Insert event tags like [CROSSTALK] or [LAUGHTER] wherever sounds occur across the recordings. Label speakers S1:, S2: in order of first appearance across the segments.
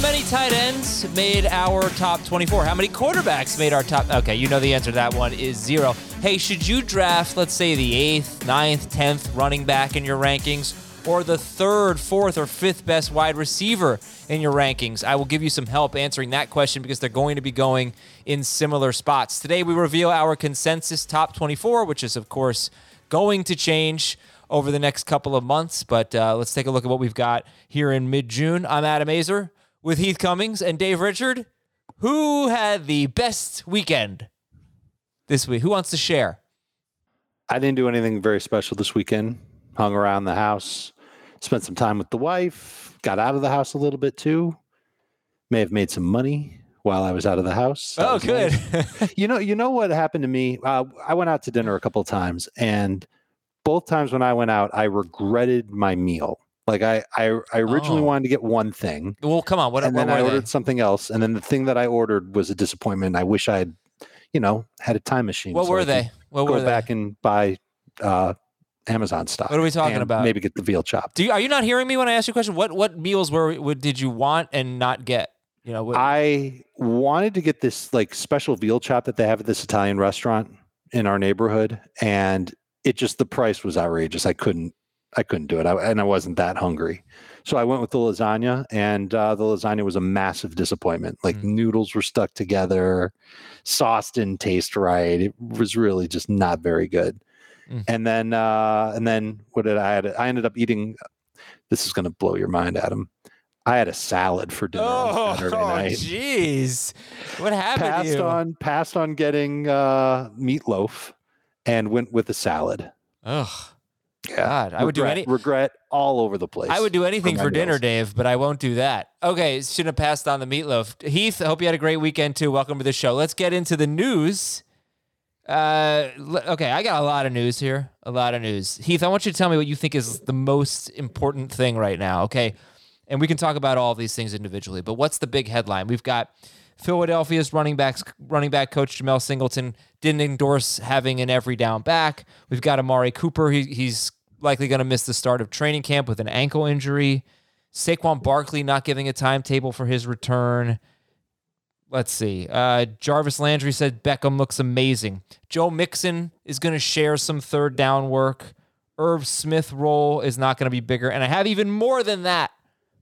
S1: How many tight ends made our top 24? How many quarterbacks made our top? Okay, you know the answer to that one is zero. Hey, should you draft, let's say, the eighth, ninth, tenth running back in your rankings, or the third, fourth, or fifth best wide receiver in your rankings? I will give you some help answering that question because they're going to be going in similar spots. Today, we reveal our consensus top 24, which is, of course, going to change over the next couple of months. But uh, let's take a look at what we've got here in mid June. I'm Adam Aizer with Heath Cummings and Dave Richard. Who had the best weekend this week? Who wants to share?
S2: I didn't do anything very special this weekend. Hung around the house, spent some time with the wife, got out of the house a little bit too. May have made some money while I was out of the house. That
S1: oh, good.
S2: nice. [LAUGHS] you know, you know what happened to me? Uh, I went out to dinner a couple of times, and both times when I went out, I regretted my meal. Like I, I, I originally
S1: Oh.
S2: wanted to get one thing,
S1: well, come on. What,
S2: and
S1: what
S2: then I ordered
S1: they?
S2: something else, and then the thing that I ordered was a disappointment. I wish I had, you know, had a time machine.
S1: What
S2: so
S1: were they? What
S2: Go
S1: were they?
S2: Go back and buy uh, Amazon stock.
S1: What are we talking about?
S2: Maybe get the veal chop.
S1: Do you, are you not hearing me when I ask you a question? What what meals were what did you want and not get? You know, what,
S2: I wanted to get this like special veal chop that they have at this Italian restaurant in our neighborhood, and it just the price was outrageous. I couldn't, I couldn't do it, I, and I wasn't that hungry. So I went with the lasagna, and uh, the lasagna was a massive disappointment. Like
S1: Mm.
S2: noodles were stuck together, sauce didn't taste right. It was really just not very good.
S1: Mm.
S2: And then, uh, and then what did I had? I ended up eating. This is going to blow your mind, Adam. I had a salad for dinner on
S1: oh,
S2: Saturday [LAUGHS] night
S1: jeez. What happened
S2: passed on passed on getting uh, meatloaf and went with a salad.
S1: Ugh. God, I would do any
S2: regret all over the place.
S1: I would do anything
S2: my
S1: for dinner. Dave, but I won't do that. Okay, shouldn't have passed on the meatloaf. Heath, I hope you had a great weekend too. Welcome to the show. Let's get into the news. Uh, okay, I got a lot of news here. A lot of news. Heath, I want you to tell me what you think is the most important thing right now. Okay, and we can talk about all these things individually. But what's the big headline? We've got Philadelphia's running backs running back coach Jemal Singleton didn't endorse having an every down back. We've got Amari Cooper. He, he's likely going to miss the start of training camp with an ankle injury. Saquon Barkley not giving a timetable for his return. Let's see. Uh, Jarvis Landry said Beckham looks amazing. Joe Mixon is going to share some third down work. Irv Smith role is not going to be bigger. And I have even more than that.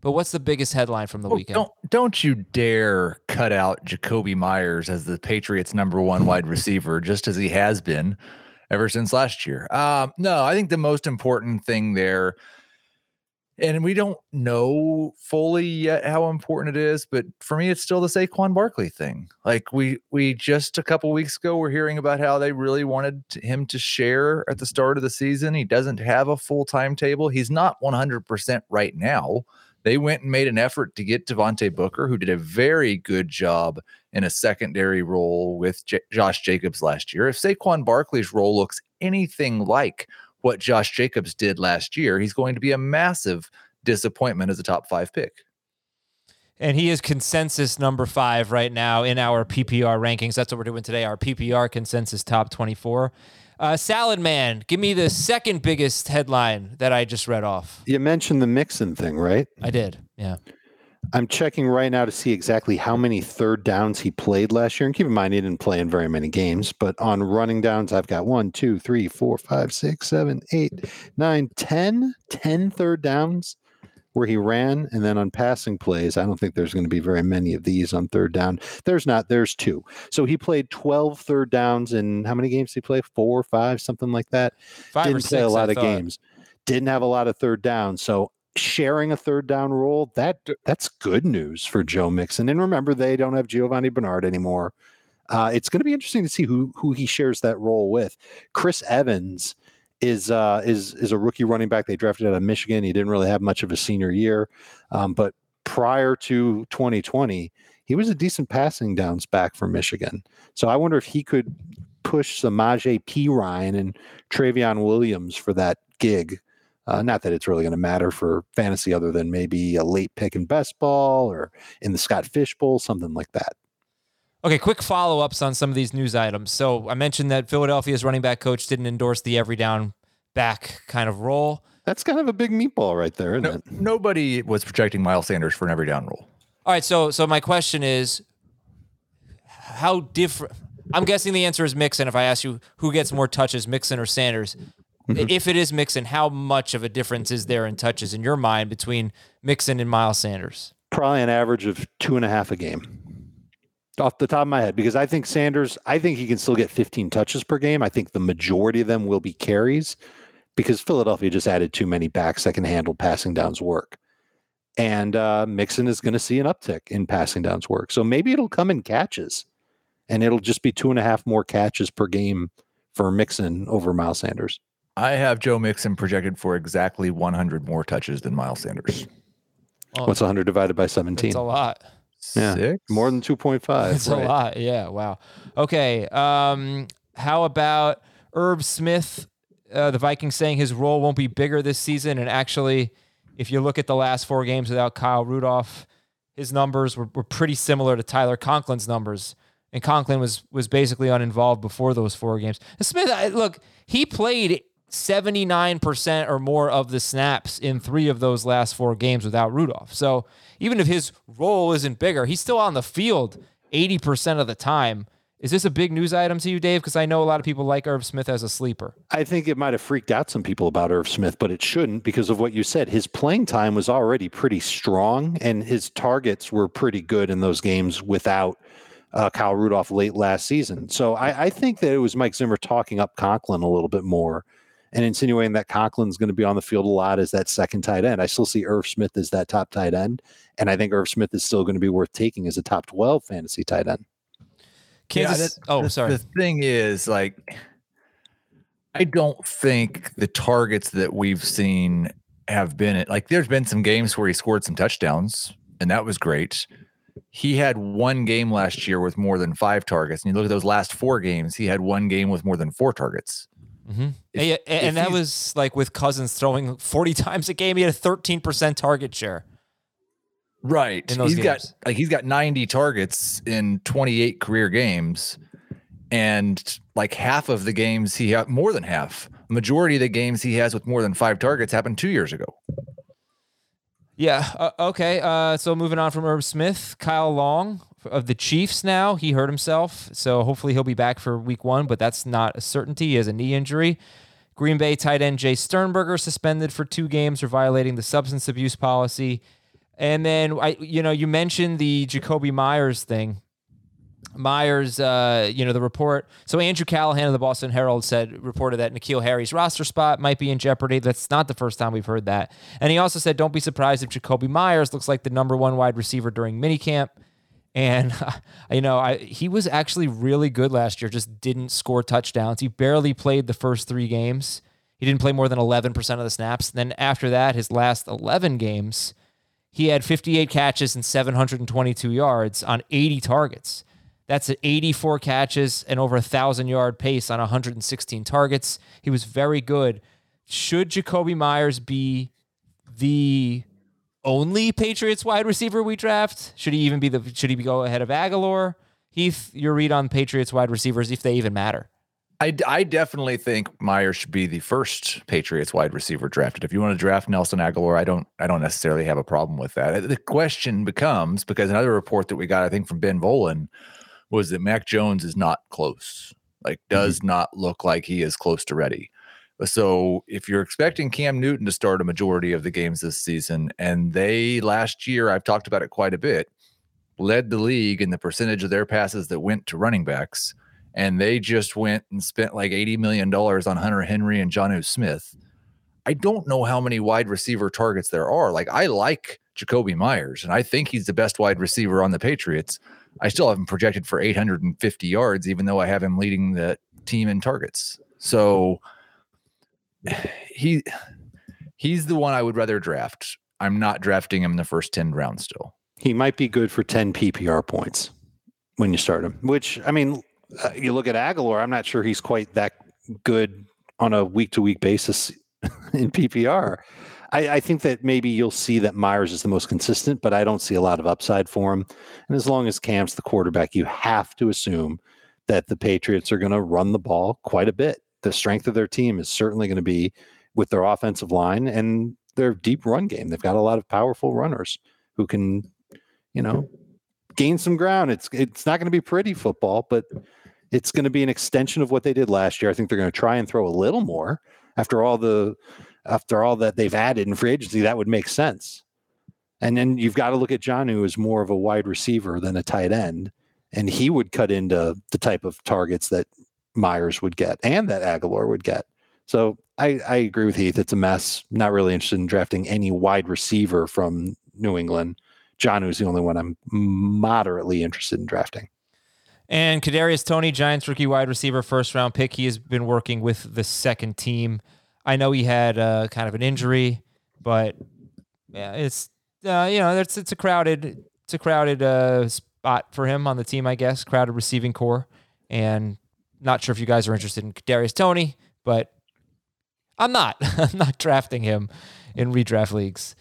S1: But what's the biggest headline from the
S3: Oh,
S1: weekend?
S3: Don't don't you dare cut out Jakobi Meyers as the Patriots' number one wide receiver, just as he has been ever since last year. Um, no, I think the most important thing there, and we don't know fully yet how important it is, but for me, it's still the Saquon Barkley thing. Like we we just a couple weeks ago were hearing about how they really wanted him to share at the start of the season. He doesn't have a full timetable. He's not 100% right now. They went and made an effort to get Devontae Booker, who did a very good job in a secondary role with J- Josh Jacobs last year. If Saquon Barkley's role looks anything like what Josh Jacobs did last year, he's going to be a massive disappointment as a top five pick.
S1: And he is consensus number five right now in our PPR rankings. That's what we're doing today, our PPR consensus top 24. Uh, Salad Man, give me the second biggest headline that I just read off.
S2: You mentioned the Mixon thing, right?
S1: I did. Yeah.
S2: I'm checking right now to see exactly how many third downs he played last year. And keep in mind, he didn't play in very many games, but on running downs, I've got one, two, three, four, five, six, seven, eight, nine, ten, ten third downs where he ran. And then on passing plays, I don't think there's going to be very many of these on third down. There's not, there's two. So he played 12 third downs in how many games did he play? Four, five, something like that
S1: Five
S2: didn't
S1: six.
S2: play a lot
S1: I
S2: of
S1: thought.
S2: games didn't have a lot of third downs so sharing a third down role that that's good news for joe mixon and remember they don't have giovani bernard anymore uh, it's going to be interesting to see who who he shares that role with chris evans is uh, is is a rookie running back they drafted out of michigan he didn't really have much of a senior year um, but prior to 2020 he was a decent passing downs back for michigan so i wonder if he could push Samaje Perine and Trayveon Williams for that gig. Uh, not that it's really going to matter for fantasy, other than maybe a late pick in best ball or in the Scott Fish Bowl, something like that.
S1: Okay, quick follow ups on some of these news items. So I mentioned that Philadelphia's running back coach didn't endorse the every down back kind of role.
S2: That's kind of a big meatball right there, isn't
S3: No,
S2: it?
S3: nobody was projecting Miles Sanders for an every down role.
S1: All right, so so my question is, how different? I'm guessing the answer is Mixon. If I ask you who gets more touches, Mixon or Sanders, mm-hmm. if it is Mixon, how much of a difference is there in touches in your mind between Mixon and Miles Sanders?
S2: Probably an average of two and a half a game. Off the top of my head, because I think Sanders, I think he can still get 15 touches per game. I think the majority of them will be carries because Philadelphia just added too many backs that can handle passing downs work. And uh, Mixon is going to see an uptick in passing downs work. So maybe it'll come in catches and it'll just be two and a half more catches per game for Mixon over Miles Sanders.
S3: I have Joe Mixon projected for exactly 100 more touches than Miles Sanders.
S1: Oh,
S2: What's 100 divided by 17?
S1: It's a lot.
S2: Yeah,
S3: Six?
S2: More than 2.5.
S1: It's
S2: right.
S1: a lot. Yeah. Wow. Okay. Um, how about Irv Smith? Uh, the Vikings saying his role won't be bigger this season. And actually, if you look at the last four games without Kyle Rudolph, his numbers were, were pretty similar to Tyler Conklin's numbers. And Conklin was was basically uninvolved before those four games. And Smith, I, look, he played 79% or more of the snaps in three of those last four games without Rudolph. So even if his role isn't bigger, he's still on the field 80% of the time. Is this a big news item to you, Dave? Because I know a lot of people like Irv Smith as a sleeper.
S2: I think it might have freaked out some people about Irv Smith, but it shouldn't because of what you said. His playing time was already pretty strong, and his targets were pretty good in those games without uh, Kyle Rudolph late last season. So I, I think that it was Mike Zimmer talking up Conklin a little bit more and insinuating that Conklin's going to be on the field a lot as that second tight end. I still see Irv Smith as that top tight end, and I think Irv Smith is still going to be worth taking as a top 12 fantasy tight end.
S1: Kansas.
S3: that-
S1: oh,
S3: the,
S1: sorry.
S3: The thing is, like, I don't think the targets that we've seen have been it. like. There's been some games where he scored some touchdowns, and that was great. He had one game last year with more than five targets, and you look at those last four games. He had one game with more than four targets.
S1: Mhm.
S3: If-
S1: and, and that was like with Cousins throwing 40 [LAUGHS] times a game. He had a 13% target share.
S3: Right. He's got like he's got 90 targets in 28 career games. And like half of the games he had more than half. Majority of the games he has with more than five targets happened two years ago.
S1: Yeah. Uh, okay. Uh, so moving on from Irv Smith, Kyle Long of the Chiefs now. He hurt himself. So hopefully he'll be back for week one, but that's not a certainty. He has a knee injury. Green Bay tight end Jace Sternberger suspended for two games for violating the substance abuse policy. And then I, you know, you mentioned the Jakobi Meyers thing. Meyers, uh, you know, the report. So Andrew Callahan of the Boston Herald said reported that N'Keal Harry's roster spot might be in jeopardy. That's not the first time we've heard that. And he also said, "Don't be surprised if Jakobi Meyers looks like the number one wide receiver during minicamp." And [LAUGHS] you know, I, he was actually really good last year. Just didn't score touchdowns. He barely played the first three games. He didn't play more than eleven percent of the snaps. Then after that, his last eleven games, he had 58 catches and 722 yards on 80 targets. That's at 84 catches and over a thousand yard pace on 116 targets. He was very good. Should Jakobi Meyers be the only Patriots wide receiver we draft? Should he even be the? Should he go ahead of Agholor? Heath, your read on Patriots wide receivers if they even matter.
S3: I, I definitely think Meyers should be the first Patriots wide receiver drafted. If you want to draft Nelson Agholor, I don't I don't necessarily have a problem with that. The question becomes because another report that we got, I think, from Ben Volin was that Mac Jones is not close. Like mm-hmm. does not look like he is close to ready. So if you're expecting Cam Newton to start a majority of the games this season, and they last year, I've talked about it quite a bit, led the league in the percentage of their passes that went to running backs and they just went and spent like $80 million on Hunter Henry and Jonnu Smith. I don't know how many wide receiver targets there are. Like, I like Jakobi Meyers, and I think he's the best wide receiver on the Patriots. I still have him projected for 850 yards, even though I have him leading the team in targets. So [SIGHS] he he's the one I would rather draft. I'm not drafting him in the first 10 rounds still.
S2: He might be good for 10 PPR points when you start him, which, I mean, uh, you look at Agholor, I'm not sure he's quite that good on a week to week basis [LAUGHS] in PPR. I, I, think that maybe you'll see that Meyers is the most consistent, but I don't see a lot of upside for him. And as long as Cam's the quarterback, you have to assume that the Patriots are going to run the ball quite a bit. The strength of their team is certainly going to be with their offensive line and their deep run game. They've got a lot of powerful runners who can, you know, gain some ground. It's it's not going to be pretty football, but it's going to be an extension of what they did last year. I think they're going to try and throw a little more after all the after all that they've added in free agency. That would make sense. And then you've got to look at Jonnu, who is more of a wide receiver than a tight end, and he would cut into the type of targets that Meyers would get and that Agholor would get. So I, I agree with Heath. It's a mess. Not really interested in drafting any wide receiver from New England. Jonnu is the only one I'm moderately interested in drafting.
S1: And Kadarius Toney, Giants rookie wide receiver, first round pick. He has been working with the second team. I know he had uh, kind of an injury, but yeah, it's uh, you know it's it's a crowded it's a crowded uh, spot for him on the team, I guess. Crowded receiving corps, and not sure if you guys are interested in Darius Toney, but I'm not. [LAUGHS] I'm not drafting him in redraft leagues.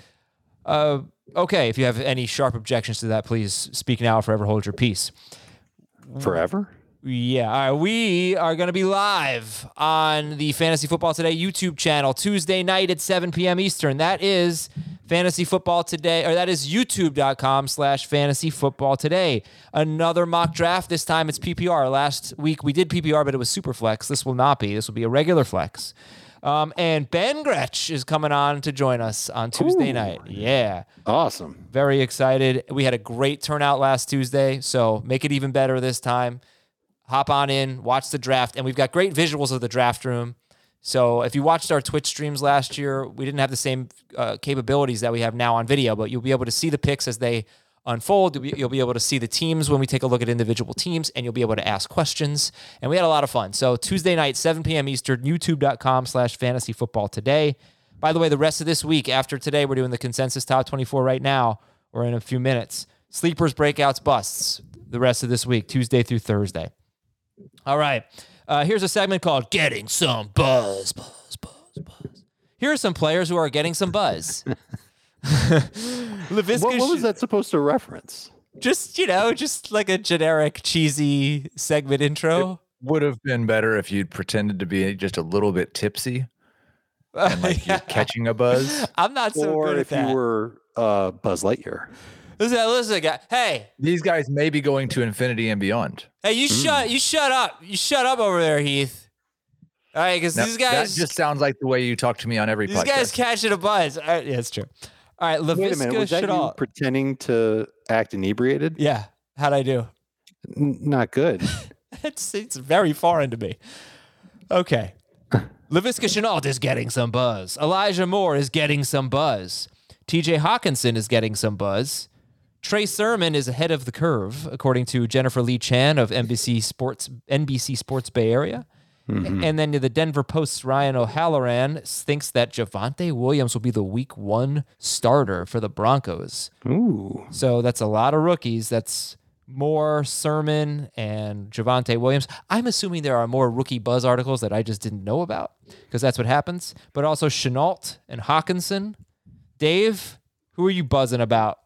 S1: Uh, okay, if you have any sharp objections to that, please speak now or forever hold your peace.
S2: Forever?
S1: Yeah, we are going to be live on the Fantasy Football Today YouTube channel Tuesday night at 7 p.m. Eastern. That is Fantasy Football Today, or that is youtube.com slash fantasy football today. Another mock draft. This time it's PPR. Last week we did PPR, but it was super flex. This will not be. This will be a regular flex. Um, and Ben Gretch is coming on to join us on Tuesday Ooh. night. Yeah.
S2: Awesome.
S1: Very excited. We had a great turnout last Tuesday, so make it even better this time. Hop on in, watch the draft, and we've got great visuals of the draft room. So if you watched our Twitch streams last year, we didn't have the same uh, capabilities that we have now on video, but you'll be able to see the picks as they unfold. You'll be, you'll be, able to see the teams when we take a look at individual teams, and you'll be able to ask questions. And we had a lot of fun. So Tuesday night, 7 p.m. Eastern, youtube.com slash fantasy football today. By the way, the rest of this week, after today, we're doing the consensus top 24 right now, or in a few minutes. Sleepers, breakouts, busts the rest of this week, Tuesday through Thursday. All right. Uh, here's a segment called Getting Some Buzz, Buzz, Buzz, Buzz. Here are some players who are getting some buzz. [LAUGHS]
S2: Laviska what, what was that supposed to reference?
S1: Just, you know, just like a generic cheesy segment intro. It
S3: would have been better if you'd pretended to be just a little bit tipsy and like [LAUGHS] yeah. you're catching a buzz.
S1: I'm not so
S2: or
S1: good
S2: if you were uh, Buzz Lightyear.
S1: Listen, listen, guy. Hey,
S3: these guys may be going to infinity and beyond.
S1: Hey, you mm. shut, you shut up, you shut up over there, Heath. All right, because these guys
S3: that just sounds like the way you talk to me on every. Podcast.
S1: These
S3: podcast.
S1: guys catching a buzz. yeah, it's true. All right, Laviska
S2: Wait a minute. Was that you pretending to act inebriated?
S1: Yeah. How'd I do?
S2: N- not good. [LAUGHS]
S1: it's it's very foreign to me. Okay. [LAUGHS] Laviska Shenault is getting some buzz. Elijah Moore is getting some buzz. TJ Hockenson is getting some buzz. Trey Sermon is ahead of the curve, according to Jennifer Lee Chan of NBC Sports NBC Sports Bay Area. Mm-hmm. And then the Denver Post's Ryan O'Halloran thinks that Javonte Williams will be the week one starter for the Broncos.
S2: Ooh.
S1: So that's a lot of rookies. That's more Sermon and Javonte Williams. I'm assuming there are more rookie buzz articles that I just didn't know about because that's what happens. But also Shenault and Hockenson. Dave, who are you buzzing about?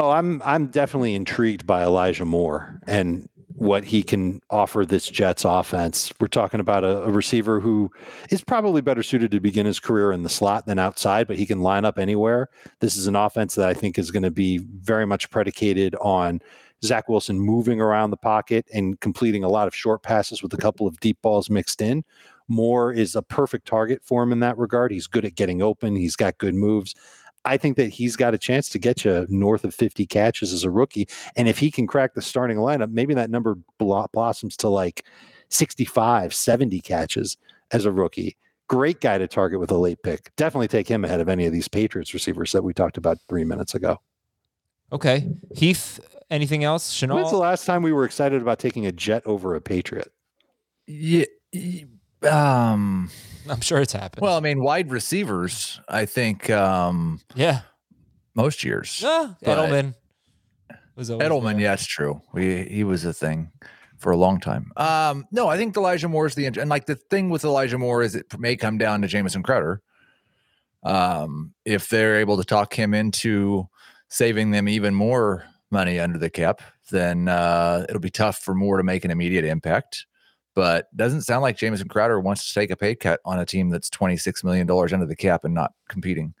S2: Oh, I'm I'm definitely intrigued by Elijah Moore and what he can offer this Jets offense. We're talking about a, a, receiver who is probably better suited to begin his career in the slot than outside, but he can line up anywhere. This is an offense that I think is going to be very much predicated on Zach Wilson moving around the pocket and completing a lot of short passes with a couple of deep balls mixed in. Moore is a perfect target for him in that regard. He's good at getting open. He's got good moves. I think that he's got a chance to get you north of 50 catches as a rookie. And if he can crack the starting lineup, maybe that number blossoms to like 65, 70 catches as a rookie. Great guy to target with a late pick. Definitely take him ahead of any of these Patriots receivers that we talked about three minutes ago.
S1: Okay. Heath, anything else? Shenault?
S2: When's the last time we were excited about taking a jet over a Patriot?
S3: Yeah. Um,
S1: I'm sure it's happened.
S3: Well, I mean, wide receivers, I think. Um,
S1: yeah,
S3: most years.
S1: Yeah, Edelman was
S3: Edelman. There. Yeah, it's true. We he was a thing for a long time. Um, no, I think Elijah Moore is the and like the thing with Elijah Moore is it may come down to Jamison Crowder Um, if they're able to talk him into saving them even more money under the cap, then uh, it'll be tough for Moore to make an immediate impact. But doesn't sound like Jamison Crowder wants to take a pay cut on a team that's twenty six million dollars under the cap and not competing.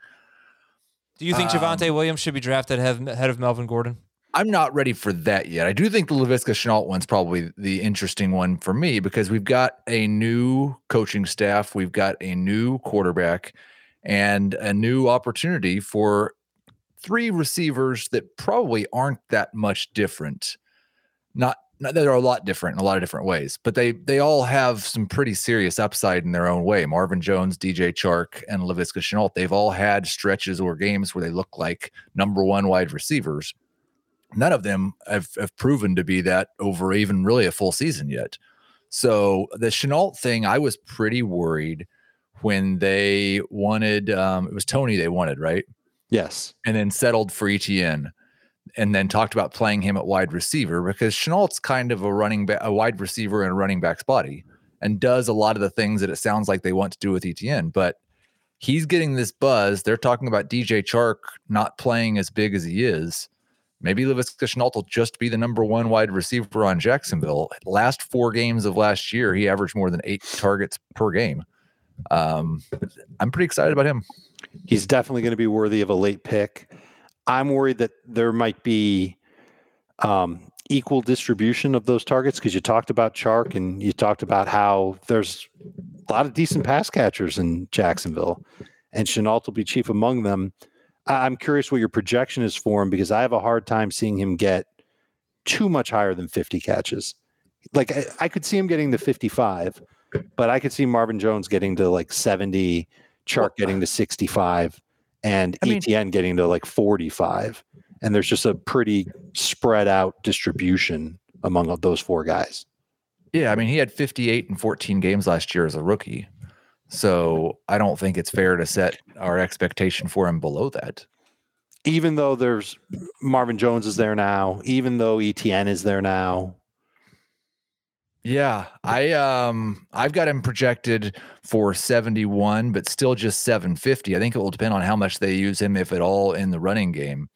S1: Do you think Javonte
S3: Um,
S1: Williams should be drafted ahead of, Melvin Gordon?
S3: I'm not ready for that yet. I do think the Laviska Shenault one's probably the interesting one for me because we've got a new coaching staff, we've got a new quarterback, and a new opportunity for three receivers that probably aren't that much different. Not they're a lot different in a lot of different ways, but they they all have some pretty serious upside in their own way. Marvin Jones, DJ Chark, and Laviska Shenault, they've all had stretches or games where they look like number one wide receivers none of them have, have proven to be that over even really a full season yet. So the Shenault thing, I was pretty worried when they wanted um, it was Toney they wanted, right?
S2: Yes.
S3: And then settled for ETN and then talked about playing him at wide receiver because Shenault's kind of a running a wide receiver in a running back's body and does a lot of the things that it sounds like they want to do with ETN. But he's getting this buzz. They're talking about DJ Chark not playing as big as he is. Maybe Laviska Shenault will just be the number one wide receiver on Jacksonville. Last four games of last year, he averaged more than eight targets per game. Um, I'm pretty excited about him.
S2: He's definitely going to be worthy of a late pick. I'm worried that there might be um, equal distribution of those targets because you talked about Chark and you talked about how there's a lot of decent pass catchers in Jacksonville, and Shenault will be chief among them. I'm curious what your projection is for him because I have a hard time seeing him get too much higher than 50 catches. Like I, I could see him getting to 55, but I could see Marvin Jones getting to like 70, Chark getting to 65, and
S3: I mean-
S2: ETN getting to like 45. And there's just a pretty spread out distribution among those four guys.
S3: Yeah, I mean, he had 58 and 14 games last year as a rookie. So I don't think it's fair to set our expectation for him below that.
S2: Even though there's Marvin Jones is there now, even though ETN is there now.
S3: Yeah, I um I've got him projected for 71, but still just 750. I think it will depend on how much they use him, if at all, in the running game.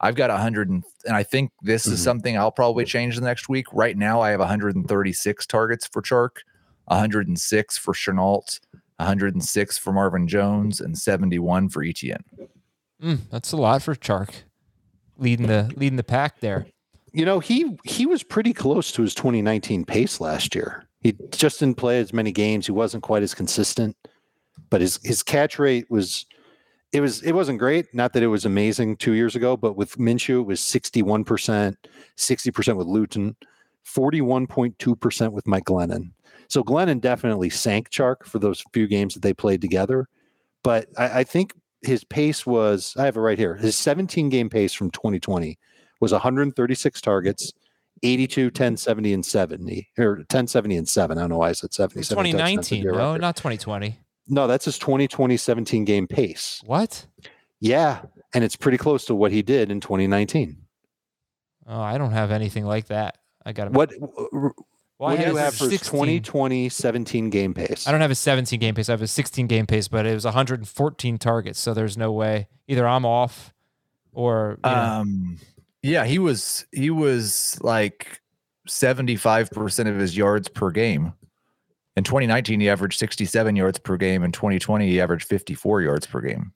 S3: I've got 100, and, and I think this is
S2: Mhm.
S3: something I'll probably change the next week. Right now, I have 136 targets for Chark, 106 for Shenault, 106 for Marvin Jones, and 71 for E ETN.
S1: Mm, that's a lot for Chark, leading the leading the pack there.
S2: You know, he he was pretty close to his 2019 pace last year. He just didn't play as many games. He wasn't quite as consistent, but his his catch rate was it was it wasn't great. Not that it was amazing two years ago, but with Minshew it was 61 percent, 60 percent with Luton, 41.2 percent with Mike Glennon. So Glennon definitely sank Chark for those few games that they played together. But I, I think his pace was I have it right here. His 17 game pace from 2020 was 136 targets, 82, 10, 70, and 70, or 10, 70, and 7. I don't know why I said 70.
S1: It's
S2: 70 touchdowns would
S1: 2019, no,
S2: record.
S1: not 2020.
S2: No, that's his 2020 17 game pace.
S1: What?
S2: Yeah. And it's pretty close to what he did in 2019.
S1: Oh, I don't have anything like that. I got
S2: What,
S1: Well, I
S2: what do you
S1: have
S2: have for his
S1: 16.
S2: 2020 17 game pace?
S1: I don't have a 17 game pace. I have a 16 game pace, but it was 114 targets. So there's no way either I'm off or you know,
S3: Um, yeah, he was he was like seventy five percent of his yards per game. In 2019, he averaged 67 yards per game. In 2020, he averaged 54 yards per game.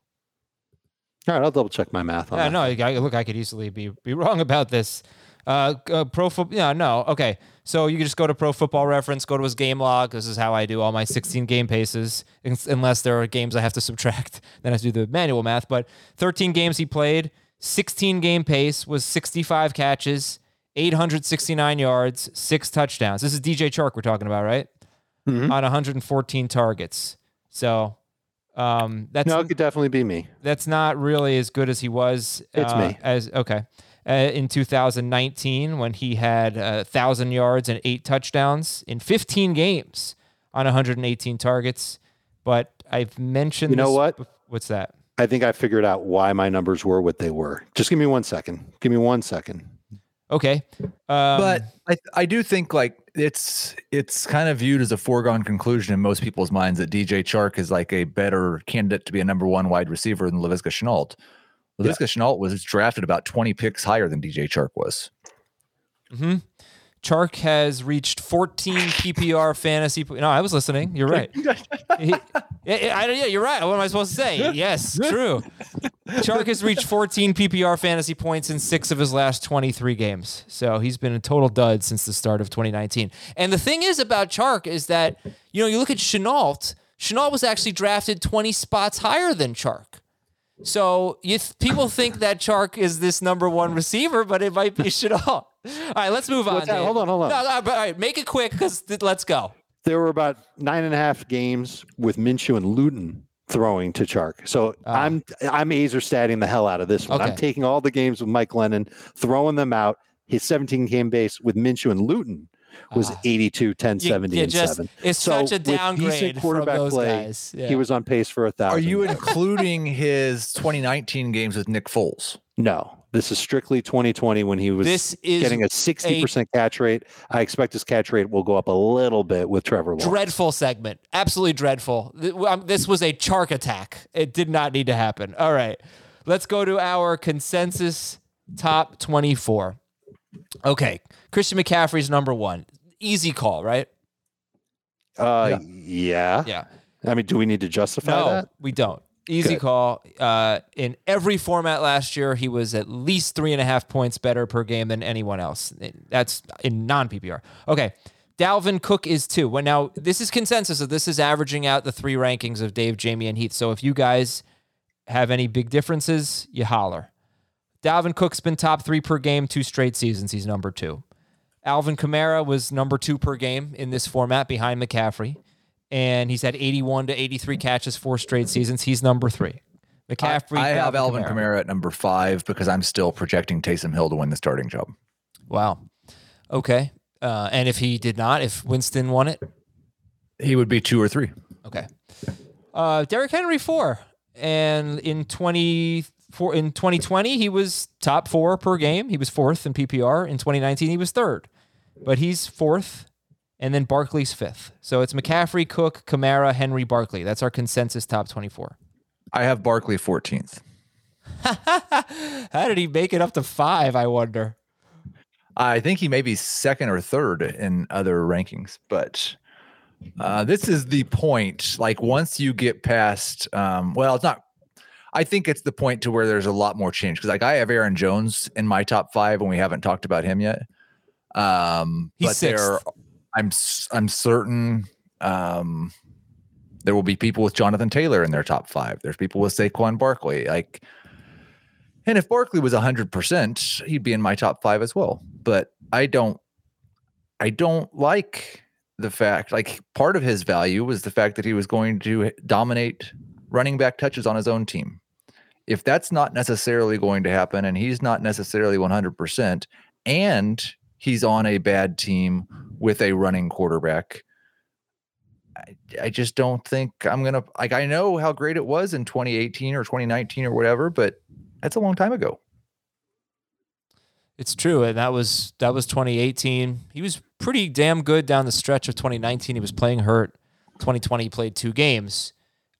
S2: All right, I'll double check my math on
S1: yeah,
S2: that.
S1: no, I, look, I could easily be be [LAUGHS] wrong about this. Uh, uh pro football. Yeah, no. Okay, so you can just go to Pro Football Reference, go to his game log. This is how I do all my 16 game paces, unless there are games I have to subtract. [LAUGHS] Then I have to do the manual math. But 13 games he played, 16 game pace was 65 catches, 869 yards, six touchdowns. This is DJ Chark we're talking about, right?
S2: Mhm.
S1: On 114 targets. So. Um, that's
S2: No, it could definitely be me.
S1: that's not really as good as he was.
S2: It's
S1: uh,
S2: me.
S1: As okay, uh, in 2019 when he had a thousand yards and eight touchdowns in 15 games on 118 targets. But I've mentioned.
S2: You know
S1: this
S2: what?
S1: bef- What's that?
S2: I think I figured out why my numbers were what they were. Just give me one second. Give me one second.
S1: Okay, um,
S3: but I, I do think like it's it's kind of viewed as a foregone conclusion in most people's minds that DJ Chark is like a better candidate to be a number one wide receiver than Laviska Shenault. Laviska yeah. Shenault was drafted about 20 picks higher than DJ Chark was.
S1: Mm-hmm. Chark has reached 14 PPR fantasy. No, I was listening. You're [LAUGHS] right. he, I, yeah, you're right. What am I supposed to say? Yes, true. Chark has reached 14 PPR fantasy points in six of his last 23 games. So he's been a total dud since the start of 2019. And the thing is about Chark is that, you know, you look at Shenault, Shenault was actually drafted 20 spots higher than Chark. So you th- people think that Chark is this number one receiver, but it might be [LAUGHS] Shenault. All right, let's move on.
S2: Hold on, hold on.
S1: No, no, all right, make it quick because th- let's go.
S2: There were about nine and a half games with Minshew and Luton throwing to Chark. So uh, I'm I'm Aizer statting the hell out of this one. Okay. I'm taking all the games with Mike Glennon, throwing them out. His 17 game base with Minshew and Luton was uh, 82, 10, 70, you, and just, 7.
S1: It's so such a downgrade quarterback from those play, guys.
S2: Yeah. He was on pace for a thousand.
S3: Are you including his 2019 games with Nick Foles?
S2: No. This is strictly 2020 when he was this is getting a 60% a catch rate. I expect his catch rate will go up a little bit with Trevor Lawrence.
S1: Dreadful segment. Absolutely dreadful. Um, this was a Chark attack. It did not need to happen. All right. Let's go to our consensus top 24. Okay. Christian McCaffrey's number one. Easy call, right?
S2: Uh, yeah.
S1: Yeah.
S2: I mean, do we need to justify
S1: no,
S2: that?
S1: we don't. Easy Good. call. Uh, in every format last year, he was at least three and a half points better per game than anyone else. That's in non PPR. Okay. Dalvin Cook is two. Well, now this is consensus. So this is averaging out the three rankings of Dave, Jamie, and Heath. So if you guys have any big differences, you holler. Dalvin Cook's been top three per game two straight seasons. He's number two. Alvin Kamara was number two per game in this format behind McCaffrey. And he's had 81 to 83 catches four straight seasons. He's number three. McCaffrey. I,
S3: I have Alvin Kamara. Kamara. at number five because I'm still projecting Taysom Hill to win the starting job.
S1: Wow. Okay. Uh, and if he did not, if Winston won it,
S3: he would be two or three.
S1: Okay. Uh, Derrick Henry four, and in 20 for in 2020 he was top four per game. He was fourth in PPR. In 2019 he was third, but he's fourth, and then Barkley's fifth. So it's McCaffrey, Cook, Kamara, Henry, Barkley. That's our consensus top 24.
S3: I have Barkley 14th. [LAUGHS]
S1: How did he make it up to five? I wonder.
S3: I think he may be second or third in other rankings, but uh, this is the point. Like once you get past, um, well, it's not I think it's the point to where there's a lot more change because like I have Aaron Jones in my top five and we haven't talked about him yet. Um, He's but sixth. there, I'm I'm certain um, there will be people with Jonathan Taylor in their top five. There's people with Saquon Barkley, like, and if Barkley was hundred percent, he'd be in my top five as well. But I don't, I don't like the fact like part of his value was the fact that he was going to dominate running back touches on his own team. If that's not necessarily going to happen and he's not necessarily 100% and he's on a bad team with a running quarterback, I, I just don't think I'm going to like I know how great it was in 2018 or 2019 or whatever, but that's a long time ago.
S1: It's true, and that was that was 2018. He was pretty damn good down the stretch of 2019. He was playing hurt. 2020 he played two games.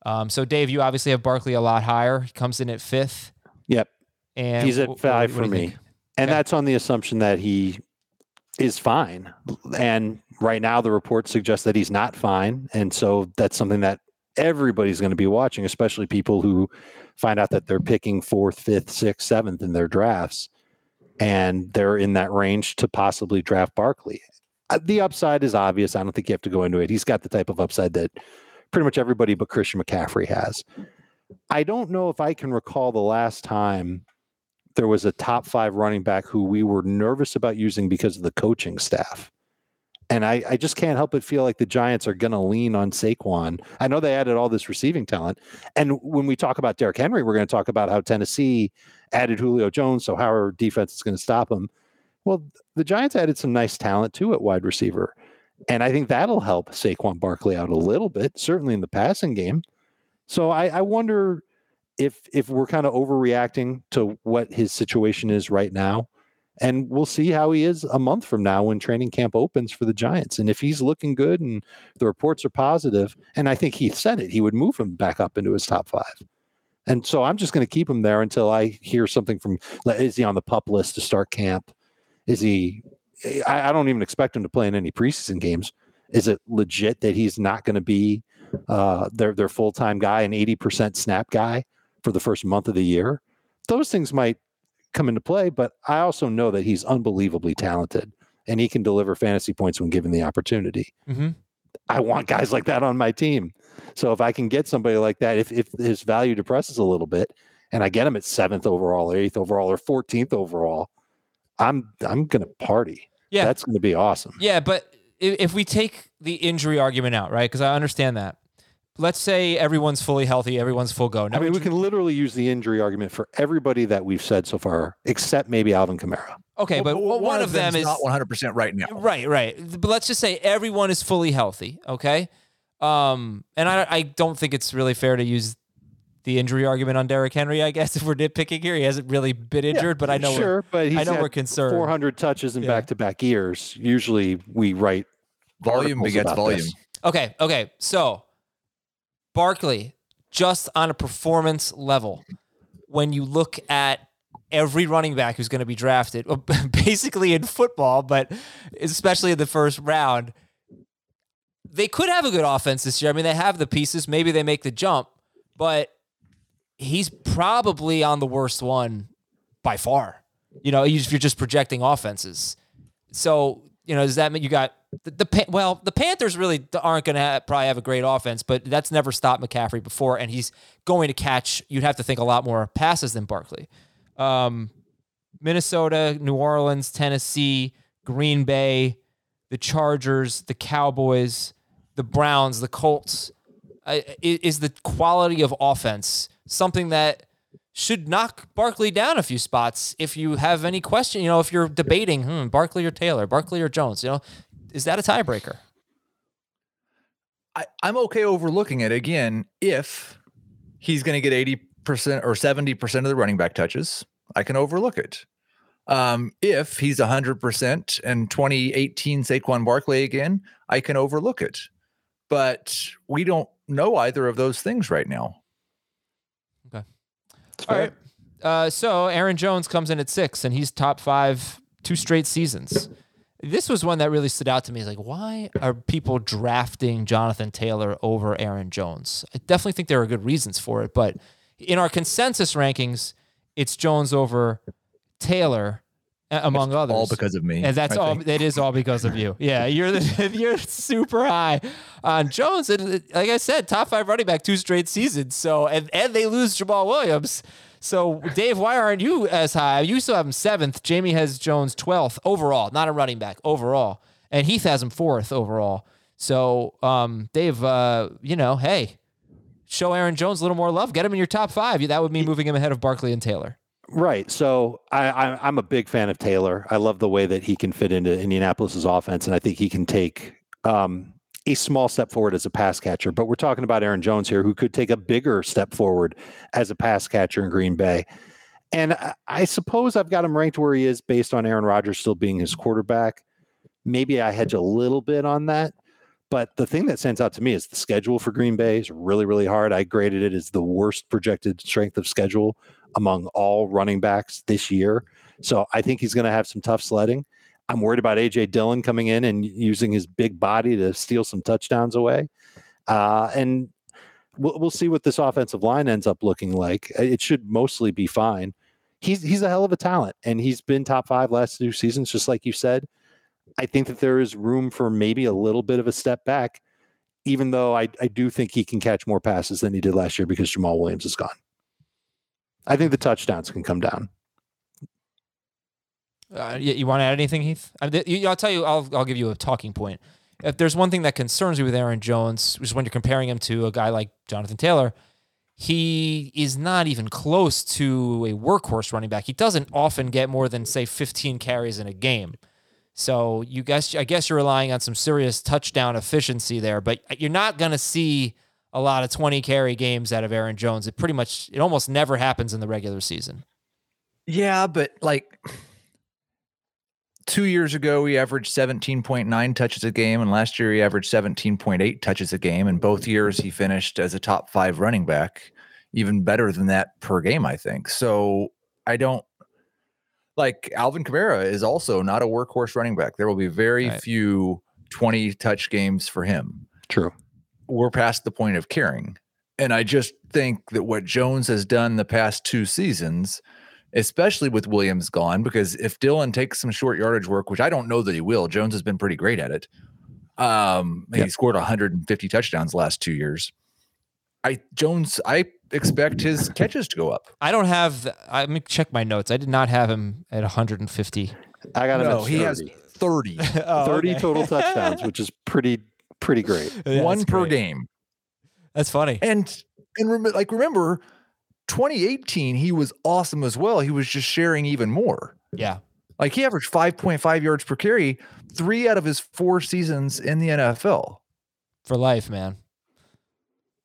S1: Um, so Dave, you obviously have Barkley a lot higher. He comes in at fifth.
S2: Yep.
S1: And
S2: he's at five what, what for me. And okay. that's on the assumption that he is fine. And right now the report suggests that he's not fine. And so that's something that everybody's going to be watching, especially people who find out that they're picking fourth, fifth, sixth, seventh in their drafts. And they're in that range to possibly draft Barkley. Uh, the upside is obvious. I don't think you have to go into it. He's got the type of upside that pretty much everybody but Christian McCaffrey has. I don't know if I can recall the last time there was a top five running back who we were nervous about using because of the coaching staff. And I, I just can't help but feel like the Giants are going to lean on Saquon. I know they added all this receiving talent. And when we talk about Derrick Henry, we're going to talk about how Tennessee added Julio Jones, so how our defense is going to stop him. Well, the Giants added some nice talent too at wide receiver. And I think that'll help Saquon Barkley out a little bit, certainly in the passing game. So I, I wonder if if we're kind of overreacting to what his situation is right now, And we'll see how he is a month from now when training camp opens for the Giants. And if he's looking good and the reports are positive, and I think Heath said it, he would move him back up into his top five. And so I'm just going to keep him there until I hear something from is he on the pup list to start camp? Is he I, I don't even expect him to play in any preseason games. Is it legit that he's not going to be uh, their their full time guy, an 80% snap guy for the first month of the year? Those things might come into play, but I also know that he's unbelievably talented and he can deliver fantasy points when given the opportunity.
S1: Mm-hmm.
S2: I want guys like that on my team. So if I can get somebody like that, if, if his value depresses a little bit and I get him at seventh overall or eighth overall or 14th overall, I'm I'm gonna party.
S1: Yeah.
S2: That's gonna be awesome.
S1: Yeah, but if, if we take the injury argument out, right? Because I understand that. Let's say everyone's fully healthy, everyone's full go.
S2: Now, I mean, we can literally use the injury argument for everybody that we've said so far, except maybe Alvin Kamara.
S1: Okay, but
S3: Well,
S1: one, of them is
S3: not 100% right now.
S1: Right, right. But let's just say everyone is fully healthy. Okay. Um, and I, I don't think it's really fair to use the injury argument on Derrick Henry. I guess [LAUGHS] if we're nitpicking here, he hasn't really been injured, but I know
S2: sure,
S1: we're,
S2: but he's
S1: I know
S2: had
S1: we're concerned.
S2: 400 touches in
S1: Yeah.
S2: back-to-back years. Usually, we write
S3: Volume
S2: articles
S3: begets
S2: about
S3: volume.
S2: this.
S1: Okay, okay. So Barkley, just on a performance level, when you look at every running back who's going to be drafted, [LAUGHS] basically in football, but especially in the first round, they could have a good offense this year. I mean, they have the pieces. Maybe they make the jump, but he's probably on the worst one by far. You know, if you're just projecting offenses. So, you know, does that mean you got the, the well, the Panthers really aren't going to probably have a great offense, but that's never stopped McCaffrey before, and he's going to catch. You'd have to think a lot more passes than Barkley. Um, Minnesota, New Orleans, Tennessee, Green Bay, the Chargers, the Cowboys, the Browns, the Colts. Uh, is the quality of offense something that should knock Barkley down a few spots if you have any question, you know, if you're debating, hmm, Barkley or Taylor, Barkley or Jones, you know, is that a tiebreaker?
S3: I, I'm okay overlooking it again if he's going to get 80% or 70% of the running back touches. I can overlook it. Um, if he's 100% and 2018 Saquon Barkley again, I can overlook it. But we don't know either of those things right now. Okay.
S1: All right. Uh, so Aaron Jones comes in at six, and he's top five two straight seasons. This was one that really stood out to me. Is like, why are people drafting Jonathan Taylor over Aaron Jones? I definitely think there are good reasons for it, but in our consensus rankings, it's Jones over Taylor, among others.
S3: All because of me.
S1: And that's
S3: I
S1: all.
S3: think.
S1: That is all because of you. Yeah, you're the, [LAUGHS] you're super high on Jones. And uh, like I said, top five running back two straight seasons. So and and they lose Jamaal Williams. So Dave, why aren't you as high? You still have him seventh. Jamie has Jones twelfth overall, not a running back overall, and Heath has him fourth overall. So um, Dave, uh, you know, hey, show Aaron Jones a little more love. Get him in your top five. That would mean moving him ahead of Barkley and Taylor.
S2: Right. So I, I'm a big fan of Taylor. I love the way that he can fit into Indianapolis's offense, and I think he can take um, a small step forward as a pass catcher. But we're talking about Aaron Jones here, who could take a bigger step forward as a pass catcher in Green Bay. And I, suppose I've got him ranked where he is based on Aaron Rodgers still being his quarterback. Maybe I hedge a little bit on that. But the thing that stands out to me is the schedule for Green Bay is really, really hard. I graded it as the worst projected strength of schedule among all running backs this year. So I think he's going to have some tough sledding. I'm worried about AJ Dillon coming in and using his big body to steal some touchdowns away. Uh, and we'll, we'll see what this offensive line ends up looking like. It should mostly be fine. He's he's a hell of a talent, and he's been top five last two seasons, just like you said. I think that there is room for maybe a little bit of a step back, even though I, I do think he can catch more passes than he did last year because Jamaal Williams is gone. I think the touchdowns can come down.
S1: Uh, you, you want to add anything, Heath? I, you, I'll tell you. I'll I'll give you a talking point. If there's one thing that concerns me with Aaron Jones, which is when you're comparing him to a guy like Jonathan Taylor, he is not even close to a workhorse running back. He doesn't often get more than say 15 carries in a game. So you guess I guess you're relying on some serious touchdown efficiency there, but you're not going to see a lot of 20 carry games out of Aaron Jones. It pretty much it almost never happens in the regular season.
S3: Yeah, but like two years ago, he averaged 17.9 touches a game, and last year he averaged 17.8 touches a game. And both years he finished as a top five running back, even better than that per game, I think. So I don't like Alvin Kamara is also not a workhorse running back. There will be very
S1: Right.
S3: few 20 touch games for him.
S2: True.
S3: We're past the point of caring. And I just think that what Jones has done the past two seasons, especially with Williams gone, because if Dillon takes some short yardage work, which I don't know that he will, Jones has been pretty great at it. Um, he scored 150 touchdowns the last two years. I Jones, I expect his catches to go up.
S1: I don't have. I let me check my notes. I did not have him at 150.
S2: I got him
S3: No,
S2: at
S3: he has
S2: 30.
S3: 30, [LAUGHS] [LAUGHS]
S1: Oh,
S2: 30
S1: okay.
S2: total [LAUGHS] touchdowns, which is pretty pretty great.
S1: Yeah,
S3: one per
S1: great.
S3: game.
S1: That's funny.
S3: And and rem- like remember 2018 he was awesome as well. He was just sharing even more.
S1: Yeah.
S3: Like he averaged 5.5 yards per carry 3 out of his 4 seasons in the NFL.
S1: For life, man.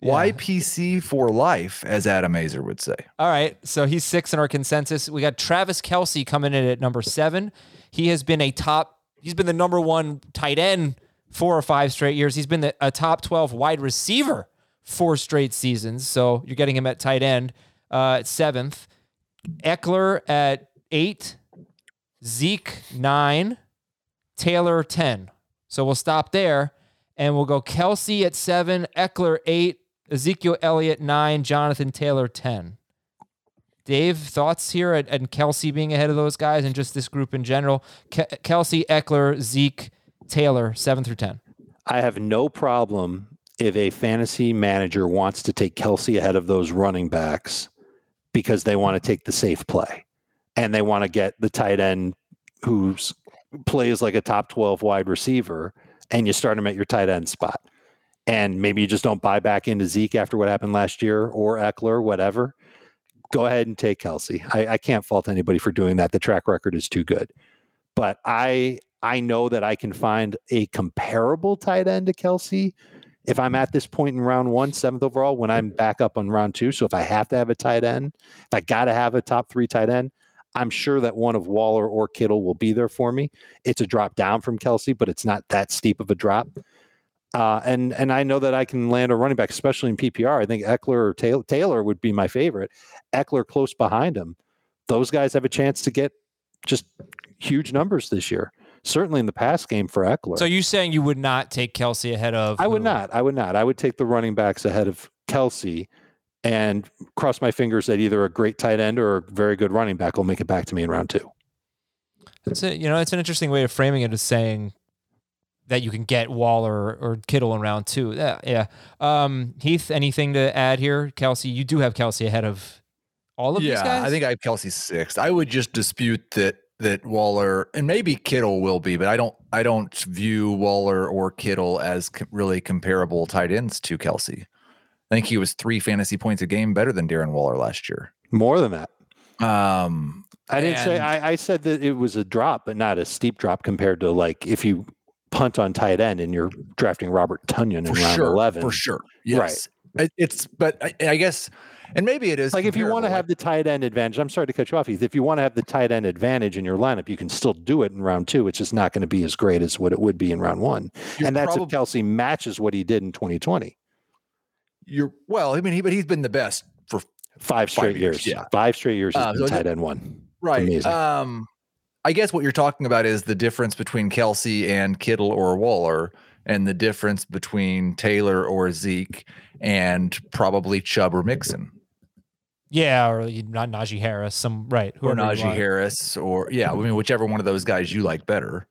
S1: Yeah.
S3: YPC for life as Adam Aizer would say.
S1: All right. So he's six in our consensus. We got Travis Kelce coming in at number seven. He has been a top, he's been the number one tight end four or five straight years. He's been the, a top 12 wide receiver four straight seasons. So you're getting him at tight end uh, at seventh. Ekeler at eight. Zeke, nine. Taylor, 10. So we'll stop there and we'll go Kelce at seven, Ekeler, eight, Ezekiel Elliott, nine, Jonathan Taylor, 10. Dave, thoughts here at, and Kelce being ahead of those guys and just this group in general? Ke- Kelce, Ekeler, Zeke, Taylor, seven through 10.
S2: I have no problem if a fantasy manager wants to take Kelce ahead of those running backs because they want to take the safe play and they want to get the tight end who's plays like a top 12 wide receiver and you start him at your tight end spot. And maybe you just don't buy back into Zeke after what happened last year or Ekeler, whatever. Go ahead and take Kelce. I, I can't fault anybody for doing that. The track record is too good. But I I know that I can find a comparable tight end to Kelce if I'm at this point in round one, seventh overall, when I'm back up on round two. So if I have to have a tight end, if I got to have a top three tight end, I'm sure that one of Waller or Kittle will be there for me. It's a drop down from Kelce, but it's not that steep of a drop. Uh, and and I know that I can land a running back, especially in PPR. I think Ekeler or Taylor, Taylor would be my favorite. Ekeler close behind him. Those guys have a chance to get just huge numbers this year. Certainly in the pass game for Ekeler.
S1: So you saying you would not take Kelce ahead of?
S2: I would not. I would not. I would take the running backs ahead of Kelce and cross my fingers that either a great tight end or a very good running back will make it back to me in round two.
S1: It's a, you know, it's an interesting way of framing it as saying that you can get Waller or Kittle in round two. Yeah, yeah. Um, Heath, anything to add here? Kelce, you do have Kelce ahead of all of these
S3: yeah,
S1: guys.
S3: I think I have Kelce sixth. I would just dispute that that Waller and maybe Kittle will be, but I don't I don't view Waller or Kittle as co- really comparable tight ends to Kelce. I think he was three fantasy points a game better than Darren Waller last year.
S2: More than that.
S3: Um,
S2: I didn't say I, I said that it was a drop, but not a steep drop compared to like if you punt on tight end and you're drafting Robert Tonyan in
S3: for
S2: round
S3: sure,
S2: eleven.
S3: for sure,
S2: Right.
S3: yes. It, it's but I, I guess, and maybe it is
S2: Like if you want to have the tight end advantage, I'm sorry to cut you off, Heath. If you want to have the tight end advantage in your lineup, you can still do it in round two. It's just not going to be as great as what it would be in round one.
S3: You're
S2: and that's
S3: probab-
S2: if Kelce matches what he did in 2020.
S3: You're well. I mean, he but he's been the best for
S2: Five straight
S3: years,
S2: years.
S3: yeah.
S2: Five straight years
S3: Uh, so
S2: tight end one.
S3: Right.
S2: Amazing.
S3: Um, I guess what you're talking about is the difference between Kelce and Kittle or Waller, and the difference between Taylor or Zeke, and probably Chubb or Mixon
S1: yeah, or not Najee Harris. Some right,
S3: or Najee. Harris, or yeah, I mean whichever one of those guys you like better.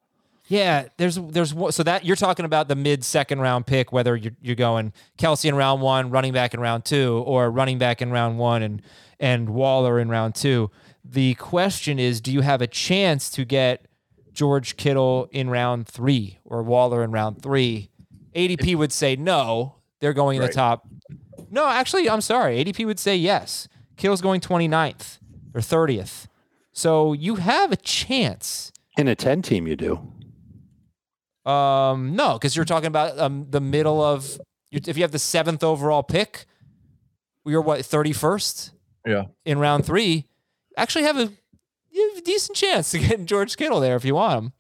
S1: Yeah, there's there's one- so that you're talking about the mid second round pick, whether you're you're going Kelce in round one, running back in round two, or running back in round one and and Waller in round two. The question is, do you have a chance to get George Kittle in round three or Waller in round three? ADP would say no. They're going in
S3: Right.
S1: the top. No, actually, I'm sorry. ADP would say yes. Kittle's going 29th or 30th. So you have a chance.
S2: In a 10 team, you do.
S1: Um, no, because you're talking about um, the middle of if you have the seventh overall pick, you're what thirty first.
S3: Yeah.
S1: In round three, actually have a, you have a decent chance to get [LAUGHS] George Kittle there if you want him.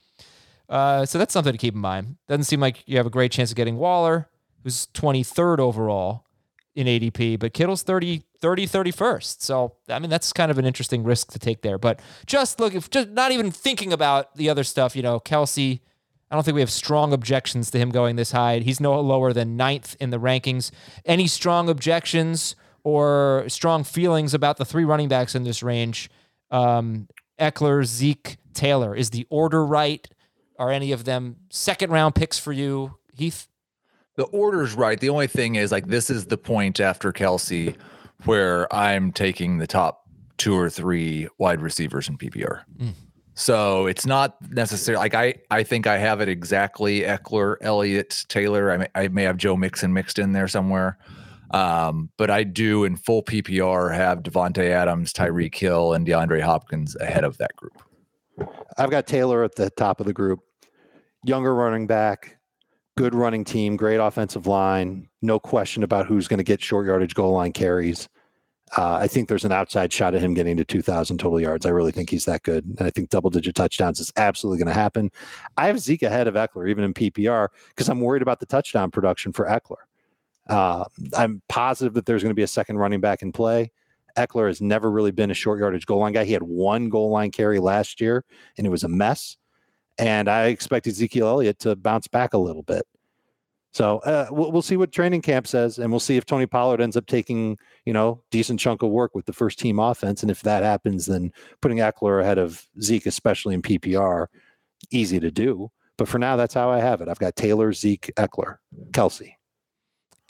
S1: Uh, so that's something to keep in mind. Doesn't seem like you have a great chance of getting Waller, who's 23rd overall in ADP, but Kittle's 30, 30, 31st. So, I mean, that's kind of an interesting risk to take there. But just look, if just not even thinking about the other stuff, you know, Kelce, I don't think we have strong objections to him going this high. He's no lower than ninth in the rankings. Any strong objections or strong feelings about the three running backs in this range? Um, Ekeler, Zeke, Taylor. Is the order right? Are any of them second round picks for you, Heath?
S3: The order's right. The only thing is, like, this is the point after Kelce where I'm taking the top two or three wide receivers in PPR. Mm. So it's not necessarily like I, I think I have it exactly Ekeler, Elliott, Taylor. I may, I may have Joe Mixon mixed in there somewhere. Um, but I do in full PPR have Davante Adams, Tyreek Hill, and DeAndre Hopkins ahead of that group.
S2: I've got Taylor at the top of the group. Younger running back, good running team, great offensive line. No question about who's going to get short yardage goal line carries. Uh, I think there's an outside shot at him getting to 2,000 total yards. I really think he's that good. And I think double digit touchdowns is absolutely going to happen. I have Zeke ahead of Ekeler, even in PPR, because I'm worried about the touchdown production for Ekeler. Uh, I'm positive that there's going to be a second running back in play. Ekeler has never really been a short yardage goal line guy. He had one goal line carry last year, and it was a mess. And I expect Ezekiel Elliott to bounce back a little bit. So uh, we'll, we'll see what training camp says, and we'll see if Tony Pollard ends up taking you know decent chunk of work with the first team offense. And if that happens, then putting Ekeler ahead of Zeke, especially in PPR, easy to do. But for now, that's how I have it. I've got Taylor, Zeke, Ekeler, Kelce.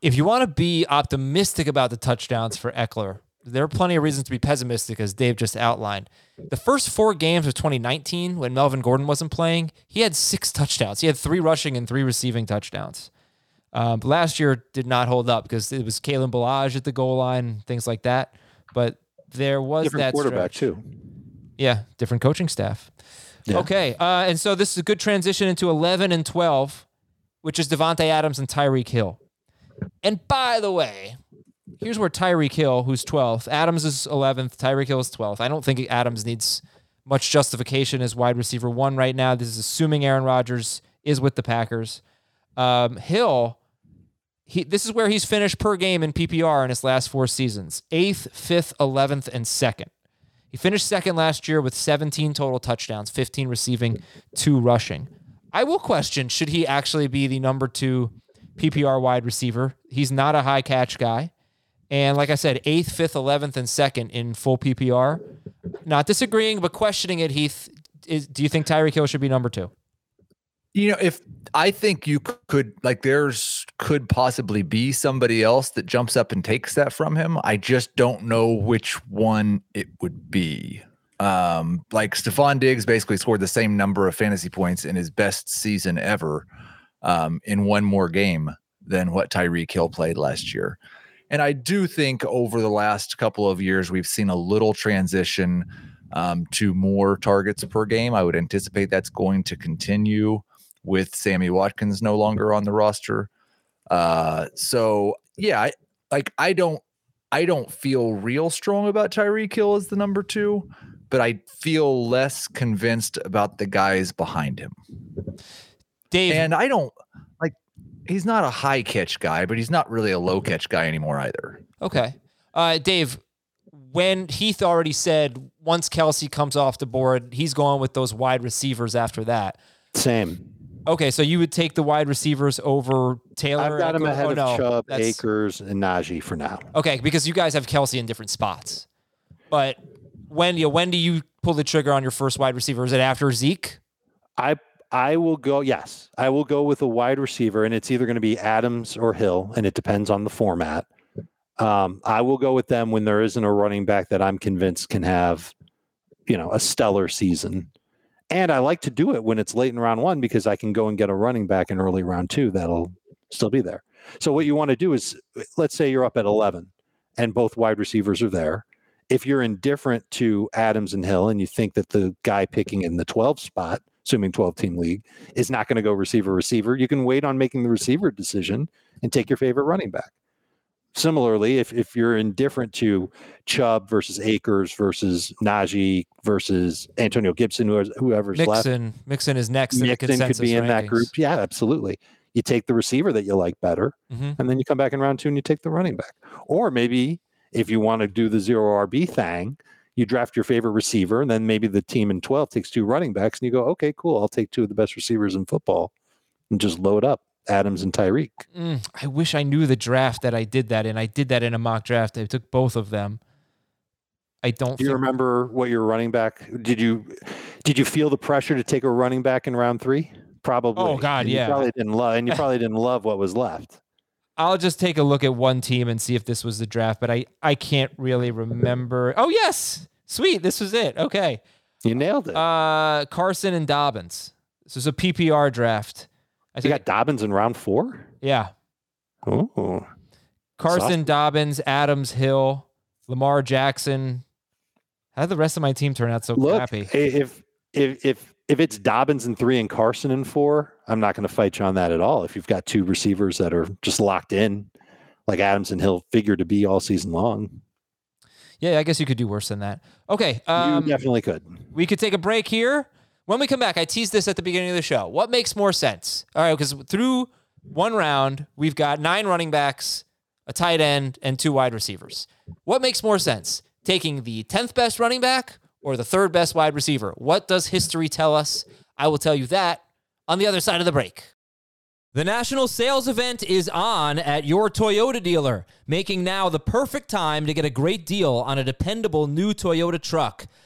S1: If you want to be optimistic about the touchdowns for Ekeler, there are plenty of reasons to be pessimistic, as Dave just outlined. The first four games of 2019, when Melvin Gordon wasn't playing, he had six touchdowns. He had three rushing and three receiving touchdowns. Um, last year did not hold up because it was Kalen Ballage at the goal line, things like that. But there was
S2: different
S1: that
S2: quarterback
S1: stretch.
S2: too.
S1: Yeah, different coaching staff.
S2: Yeah.
S1: Okay, uh, and so this is a good transition into 11 and 12, which is Davante Adams and Tyreek Hill. And by the way, here's where Tyreek Hill, who's 12th, Adams is 11th, Tyreek Hill is 12th. I don't think Adams needs much justification as wide receiver one right now. This is assuming Aaron Rodgers is with the Packers. Um, Hill, he, this is where he's finished per game in PPR in his last four seasons eighth, fifth, 11th, and second. He finished second last year with 17 total touchdowns, 15 receiving, two rushing. I will question should he actually be the number two PPR wide receiver? He's not a high catch guy. And like I said, eighth, fifth, 11th, and second in full PPR. Not disagreeing, but questioning it, Heath. Is, do you think Tyreek Hill should be number two?
S3: You know, if I think you could, like, there's could possibly be somebody else that jumps up and takes that from him. I just don't know which one it would be. Um, like Stefon Diggs basically scored the same number of fantasy points in his best season ever um, in one more game than what Tyreek Hill played last year. And I do think over the last couple of years, we've seen a little transition um, to more targets per game. I would anticipate that's going to continue with Sammy Watkins no longer on the roster. Uh, so yeah, I, like I don't, I don't feel real strong about Tyreek Hill as the number two, but I feel less convinced about the guys behind him.
S1: Dave,
S3: And I don't he's not a high catch guy, but he's not really a low catch guy anymore either.
S1: Okay. Uh, Dave, when Heath already said once Kelce comes off the board, he's going with those wide receivers after that.
S2: Same.
S1: Okay, so you would take the wide receivers over Taylor?
S2: I've got him ahead
S1: Oh,
S2: of
S1: no,
S2: Chubb,
S1: that's-
S2: Akers, and Najee for now.
S1: Okay, because you guys have Kelce in different spots. But when you when do you pull the trigger on your first wide receiver? Is it after Zeke?
S2: I I will go. Yes, I will go with a wide receiver, and it's either going to be Adams or Hill, and it depends on the format. Um, I will go with them when there isn't a running back that I'm convinced can have, you know, a stellar season. And I like to do it when it's late in round one because I can go and get a running back in early round two that'll still be there. So what you want to do is, let's say you're up at 11, and both wide receivers are there. If you're indifferent to Adams and Hill, and you think that the guy picking in the 12 spot assuming 12 team league, is not going to go receiver receiver. You can wait on making the receiver decision and take your favorite running back. similarly, if if you're indifferent to Chubb versus Akers versus Najee versus Antonio Gibson, whoever's, whoever's left,
S1: Mixon, Mixon is next in the
S2: Mixon could be in that group. Yeah, absolutely. You take the receiver that you like better,
S1: Mhm.
S2: and then you come back in round two and you take the running back. Or maybe if you want to do the zero RB thing, you draft your favorite receiver, and then maybe the team in 12 takes two running backs, and you go, okay, cool, I'll take two of the best receivers in football and just load up Adams and Tyreek.
S1: Mm, I wish I knew the draft that I did that in. I did that in a mock draft. I took both of them. I don't.
S2: Do you
S1: think-
S2: remember what your running back did you did you feel the pressure to take a running back in round three? Probably.
S1: Oh, God,
S2: And you
S1: yeah.
S2: probably didn't love and you [LAUGHS] probably didn't love what was left.
S1: I'll just take a look at one team and see if this was the draft, but I I can't really remember. Oh yes, sweet, this was it. Okay,
S2: You nailed it.
S1: uh, Carson and Dobbins. This was a PPR draft. I
S2: you got Dobbins in round four?
S1: yeah,
S2: Oh.
S1: Carson,
S2: Saucy.
S1: Dobbins, Adams, Hill, Lamar Jackson. How did the rest of my team turn out so
S2: Look,
S1: crappy?
S2: if if if if it's Dobbins in three and Carson in four, I'm not going to fight you on that at all. If you've got two receivers that are just locked in, like Adams and Hill figure to be all season long,
S1: Yeah, I guess you could do worse than that. Okay, um,
S2: you definitely could.
S1: we could take a break here. When we come back, I teased this at the beginning of the show. What makes more sense? All right, because through one round, we've got nine running backs, a tight end, and two wide receivers. What makes more sense? Taking the 10th best running back or the third best wide receiver? What does history tell us? I will tell you that on the other side of the break. The national sales event is on at your Toyota dealer, making now the perfect time to get a great deal on a dependable new Toyota truck.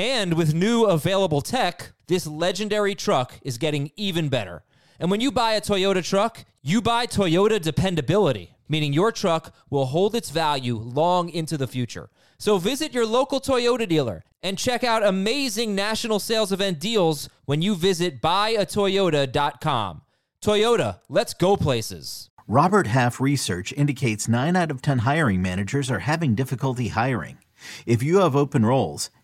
S1: And with new available tech, this legendary truck is getting even better. And when you buy a Toyota truck, you buy Toyota dependability, meaning your truck will hold its value long into the future. So visit your local Toyota dealer and check out amazing national sales event deals when you visit buyatoyota.com. Toyota, let's go places.
S4: Robert Half research indicates 9 out of 10 hiring managers are having difficulty hiring. If you have open roles,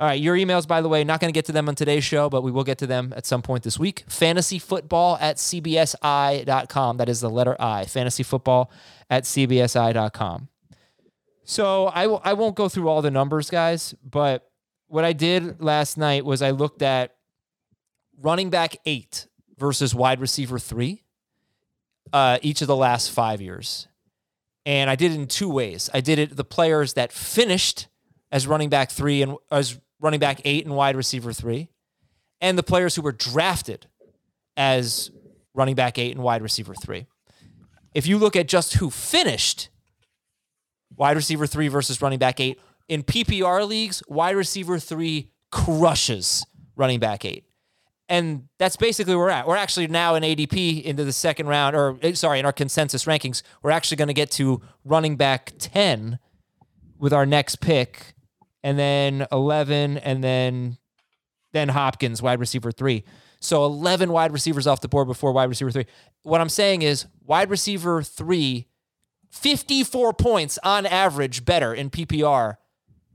S1: All right, your emails, by the way, not going to get to them on today's show, but we will get to them at some point this week. Fantasyfootball at cbsi.com. That is the letter I. Fantasyfootball at cbsi.com. So I w- I won't go through all the numbers, guys, but what I did last night was I looked at running back eight versus wide receiver three uh, each of the last five years. And I did it in two ways. I did it the players that finished as running back three and as running back eight and wide receiver three, and the players who were drafted as running back eight and wide receiver three. If you look at just who finished wide receiver three versus running back eight in PPR leagues, wide receiver three crushes running back eight. And that's basically where we're at. We're actually now in ADP into the second round, or eh, sorry, in our consensus rankings, we're actually going to get to running back 10 with our next pick, and then 11, and then then Hopkins, wide receiver three. So 11 wide receivers off the board before wide receiver three. What I'm saying is wide receiver three, 54 points on average better in PPR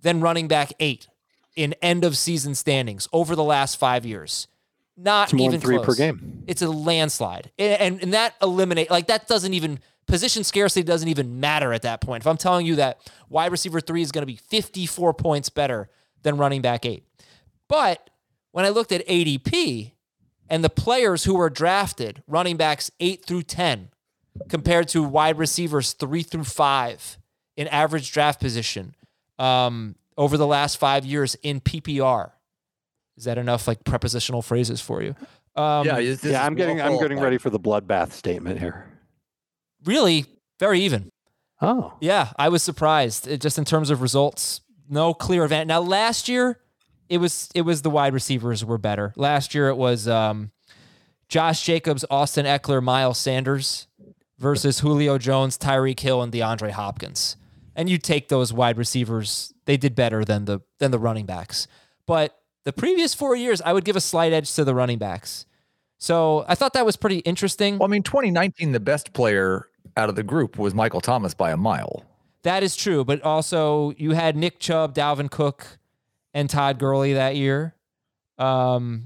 S1: than running back eight in end of season standings over the last five years. Not even
S2: three per game.
S1: It's a landslide, and, and and that eliminate like that doesn't even position scarcity doesn't even matter at that point. If I'm telling you that wide receiver three is going to be 54 points better than running back eight, but when I looked at ADP and the players who were drafted, running backs eight through 10, compared to wide receivers three through five in average draft position, um, over the last five years in PPR. Is that enough like prepositional phrases for you? Um,
S3: yeah,
S2: yeah, I'm getting I'm getting ready for the bloodbath statement here.
S1: Really very even.
S2: Oh,
S1: Yeah, I was surprised. It, just in terms of results, no clear event. Now last year, it was it was the wide receivers were better. Last year it was um, Josh Jacobs, Austin Ekeler, Miles Sanders versus Julio Jones, Tyreek Hill, and DeAndre Hopkins. And you take those wide receivers, they did better than the than the running backs. But the previous four years, I would give a slight edge to the running backs. So I thought that was pretty interesting.
S3: Well, I mean, 2019, the best player out of the group was Michael Thomas by a mile.
S1: That is true, but also you had Nick Chubb, Dalvin Cook, and Todd Gurley that year. Um,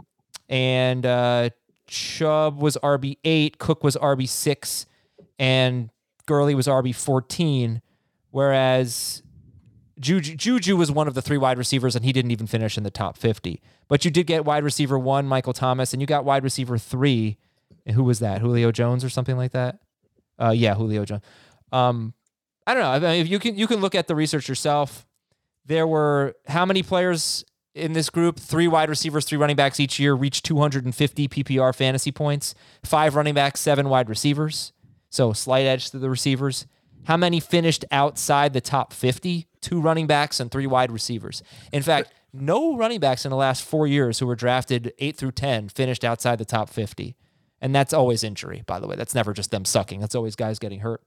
S1: and uh, Chubb was RB eight, Cook was RB six, and Gurley was RB fourteen. Whereas Juju, Juju was one of the three wide receivers, and he didn't even finish in the top fifty. But you did get wide receiver one, Michael Thomas, and you got wide receiver three. And who was that? Julio Jones or something like that? Uh, yeah, Julio Jones. Um, I don't know. I mean, if you can you can look at the research yourself. There were how many players in this group? Three wide receivers, three running backs each year reached 250 PPR fantasy points. Five running backs, seven wide receivers. So slight edge to the receivers. How many finished outside the top 50? Two running backs and three wide receivers. In fact, no running backs in the last four years who were drafted eight through 10 finished outside the top 50. And that's always injury, by the way. That's never just them sucking. That's always guys getting hurt.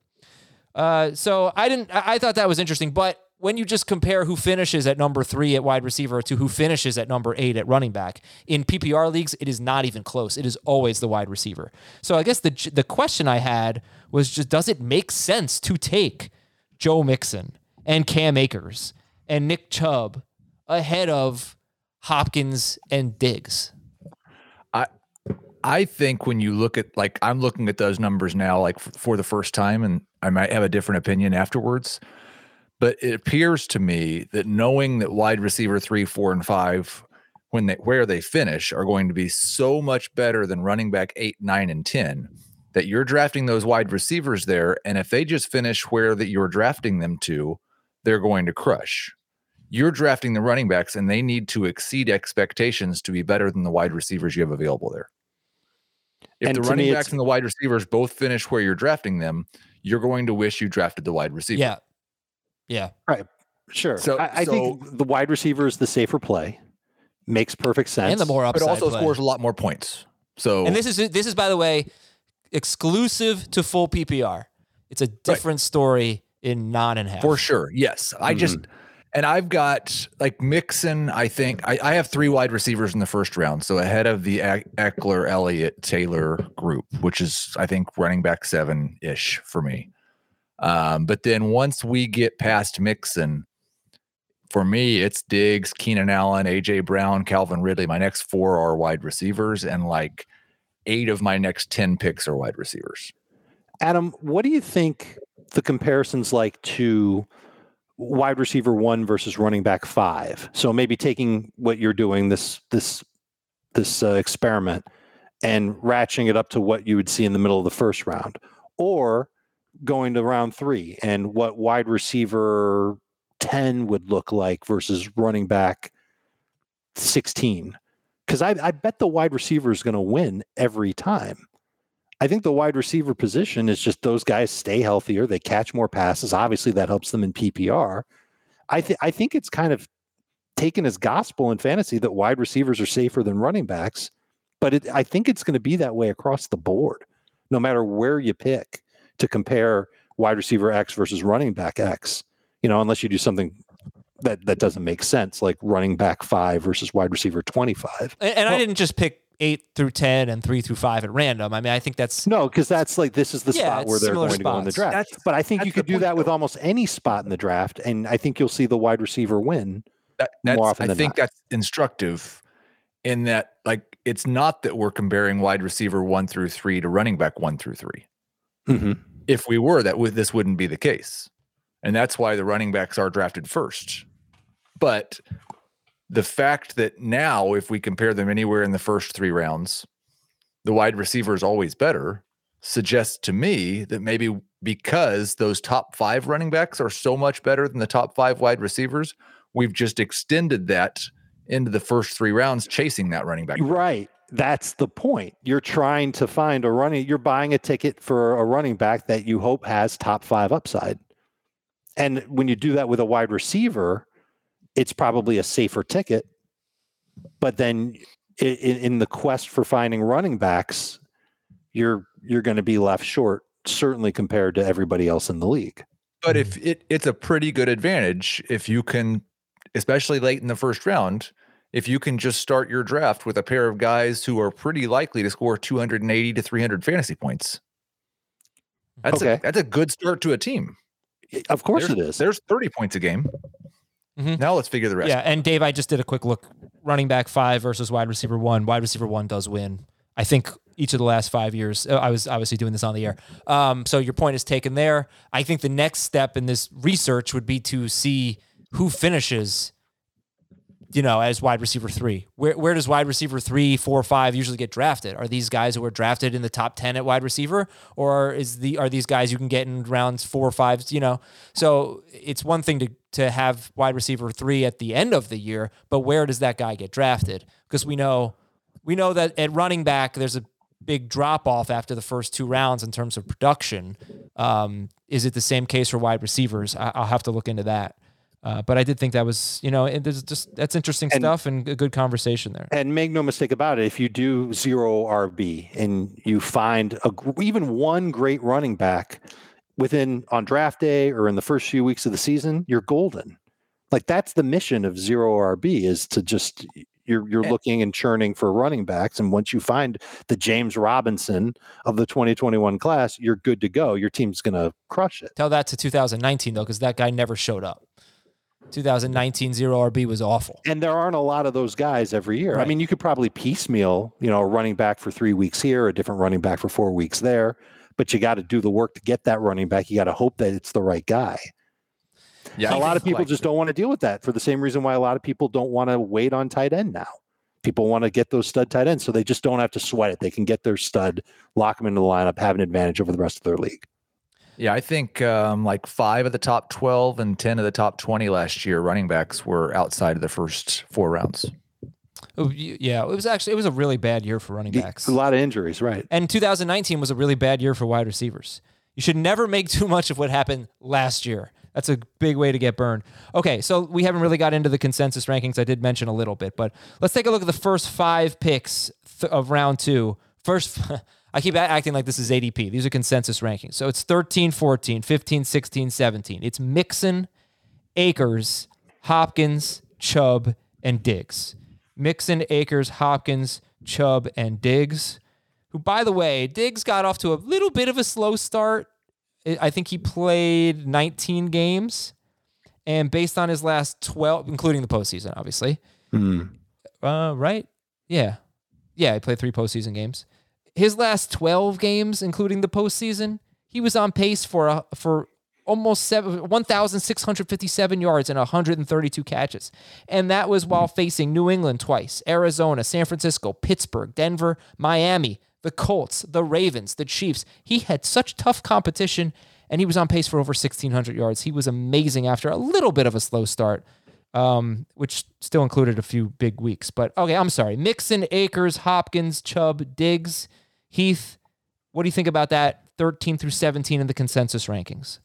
S1: Uh, so I didn't. I thought that was interesting. But when you just compare who finishes at number three at wide receiver to who finishes at number eight at running back in PPR leagues, it is not even close. It is always the wide receiver. So I guess the the question I had was just, does it make sense to take Joe Mixon and Cam Akers and Nick Chubb ahead of Hopkins and Diggs?
S3: I think when you look at like I'm looking at those numbers now, like f- for the first time, and I might have a different opinion afterwards. But it appears to me that knowing that wide receiver three, four, and five, when they where they finish, are going to be so much better than running back eight, nine, and ten, that you're drafting those wide receivers there, and if they just finish where that you're drafting them to, they're going to crush. You're drafting the running backs, and they need to exceed expectations to be better than the wide receivers you have available there. If
S2: And
S3: the running
S2: me,
S3: backs and the wide receivers both finish where you're drafting them, you're going to wish you drafted the wide receiver.
S1: Yeah, yeah. Right.
S2: Sure.
S3: So-
S2: I, I think the wide receiver is the safer play. Makes perfect sense.
S1: And the more upside.
S3: but also
S1: play.
S3: scores a lot more points. So
S1: And this is this is by the way exclusive to full PPR. It's a different story in non and half.
S3: For sure. Yes. I just,
S2: Mm-hmm.
S3: And I've got like Mixon, I think I, I have three wide receivers in the first round. So ahead of the Ekeler, Elliott, Taylor group, which is, I think, running back seven ish for me. Um, but then once we get past Mixon, for me, it's Diggs, Keenan Allen, AJ Brown, Calvin Ridley. My next four are wide receivers, and like eight of my next 10 picks are wide receivers.
S2: Adam, what do you think the comparisons like to wide receiver one versus running back five? So maybe taking what you're doing this this this uh, experiment and ratcheting it up to what you would see in the middle of the first round, or going to round three and what wide receiver ten would look like versus running back sixteen. Because I, I bet the wide receiver is going to win every time. I think the wide receiver position is just those guys stay healthier. They catch more passes. Obviously, that helps them in PPR. I think I think it's kind of taken as gospel in fantasy that wide receivers are safer than running backs. But it, I think it's going to be that way across the board, no matter where you pick to compare wide receiver X versus running back X. You know, unless you do something that that doesn't make sense, like running back five versus wide receiver twenty five.
S1: And, and I didn't just pick eight through ten and three through five at random. I mean, I think that's
S2: No, because that's like this is the
S1: Yeah,
S2: spot where they're
S1: similar
S2: going to go in the draft.
S3: That's-
S2: but I think you could do
S3: point,
S2: that with
S3: though.
S2: almost any spot in the draft, and I think you'll see the wide receiver win.
S3: that,
S2: more
S3: that's,
S2: often
S3: I
S2: than
S3: think
S2: not.
S3: that's instructive in that like it's not that we're comparing wide receiver one through three to running back one through 3
S2: Mm-hmm.
S3: If we were, that would this wouldn't be the case, and that's why the running backs are drafted first. But the fact that now, if we compare them anywhere in the first three rounds, the wide receiver is always better, suggests to me that maybe because those top five running backs are so much better than the top five wide receivers, we've just extended that into the first three rounds, chasing that running back.
S2: Right. That's the point. You're trying to find a running, you're buying a ticket for a running back that you hope has top five upside. And when you do that with a wide receiver, it's probably a safer ticket. But then in, in the quest for finding running backs, you're you're going to be left short, certainly compared to everybody else in the league.
S3: But if it, it's a pretty good advantage if you can, especially late in the first round, if you can just start your draft with a pair of guys who are pretty likely to score 280 to 300 fantasy points. That's
S2: Okay.
S3: a that's a good start to a team.
S2: Of course
S3: there's,
S2: it is.
S3: There's 30 points a game.
S1: Mhm.
S3: Now let's figure the rest.
S1: Yeah, and Dave, I just did a quick look. Running back five versus wide receiver one. Wide receiver one does win. I think each of the last five years. uh, I was obviously doing this on the air. Um, so your point is taken there. I think the next step in this research would be to see who finishes. You know, as wide receiver three, where where does wide receiver three, four, five usually get drafted? Are these guys who are drafted in the top ten at wide receiver, or is the are these guys you can get in rounds four or five? You know, so it's one thing to to have wide receiver three at the end of the year, but where does that guy get drafted? Because we know we know that at running back there's a big drop off after the first two rounds in terms of production. Um, is it the same case for wide receivers? I, I'll have to look into that. Uh, but I did think that was, you know, it, there's just that's interesting
S2: And-
S1: stuff and a good conversation there.
S2: And make no mistake about it, if you do zero RB and you find a, even one great running back within on draft day or in the first few weeks of the season, you're golden. Like that's the mission of zero RB is to just you're you're
S1: And-
S2: looking and churning for running backs, and once you find the James Robinson of the 2021 class, you're good to go. Your team's gonna crush it.
S1: Tell that to 2019 though, because that guy never showed up. 2019 zero RB was awful.
S2: And there aren't a lot of those guys every year. I mean, you could probably piecemeal, you know, a running back for three weeks here, a different running back for four weeks there, but you got to do the work to get that running back. You got to hope that it's the right guy.
S3: Yeah.
S2: a lot of people
S3: like
S2: just don't want to deal with that for the same reason why a lot of people don't want to wait on tight end now. People want to get those stud tight ends, so they just don't have to sweat it. They can get their stud, lock them into the lineup, have an advantage over the rest of their league.
S3: Yeah, I think um, like five of the top 12 and 10 of the top 20 last year running backs were outside of the first four rounds.
S1: Oh, Yeah, it was actually it was a really bad year for running backs.
S2: A lot of injuries, right?
S1: And 2019 was a really bad year for wide receivers. You should never make too much of what happened last year. That's a big way to get burned. Okay, so we haven't really got into the consensus rankings. I did mention a little bit, but let's take a look at the first five picks th- of round two. First, [LAUGHS] I keep acting like this is ADP. These are consensus rankings. So it's 13, 14, 15, 16, 17. It's Mixon, Akers, Hopkins, Chubb, and Diggs. Mixon, Akers, Hopkins, Chubb, and Diggs. Who, by the way, Diggs got off to a little bit of a slow start. I think he played 19 games, and based on his last 12, including the postseason, obviously, uh, right? Yeah, yeah, he played three postseason games. His last 12 games, including the postseason, he was on pace for a, for almost seven, 1,657 yards and 132 catches. And that was while facing New England twice, Arizona, San Francisco, Pittsburgh, Denver, Miami, the Colts, the Ravens, the Chiefs. He had such tough competition, and he was on pace for over 1,600 yards. He was amazing after a little bit of a slow start, um, which still included a few big weeks. But okay, I'm sorry. Mixon, Akers, Hopkins, Chubb, Diggs, Heath. What do you think about that 13 through 17 in the consensus rankings?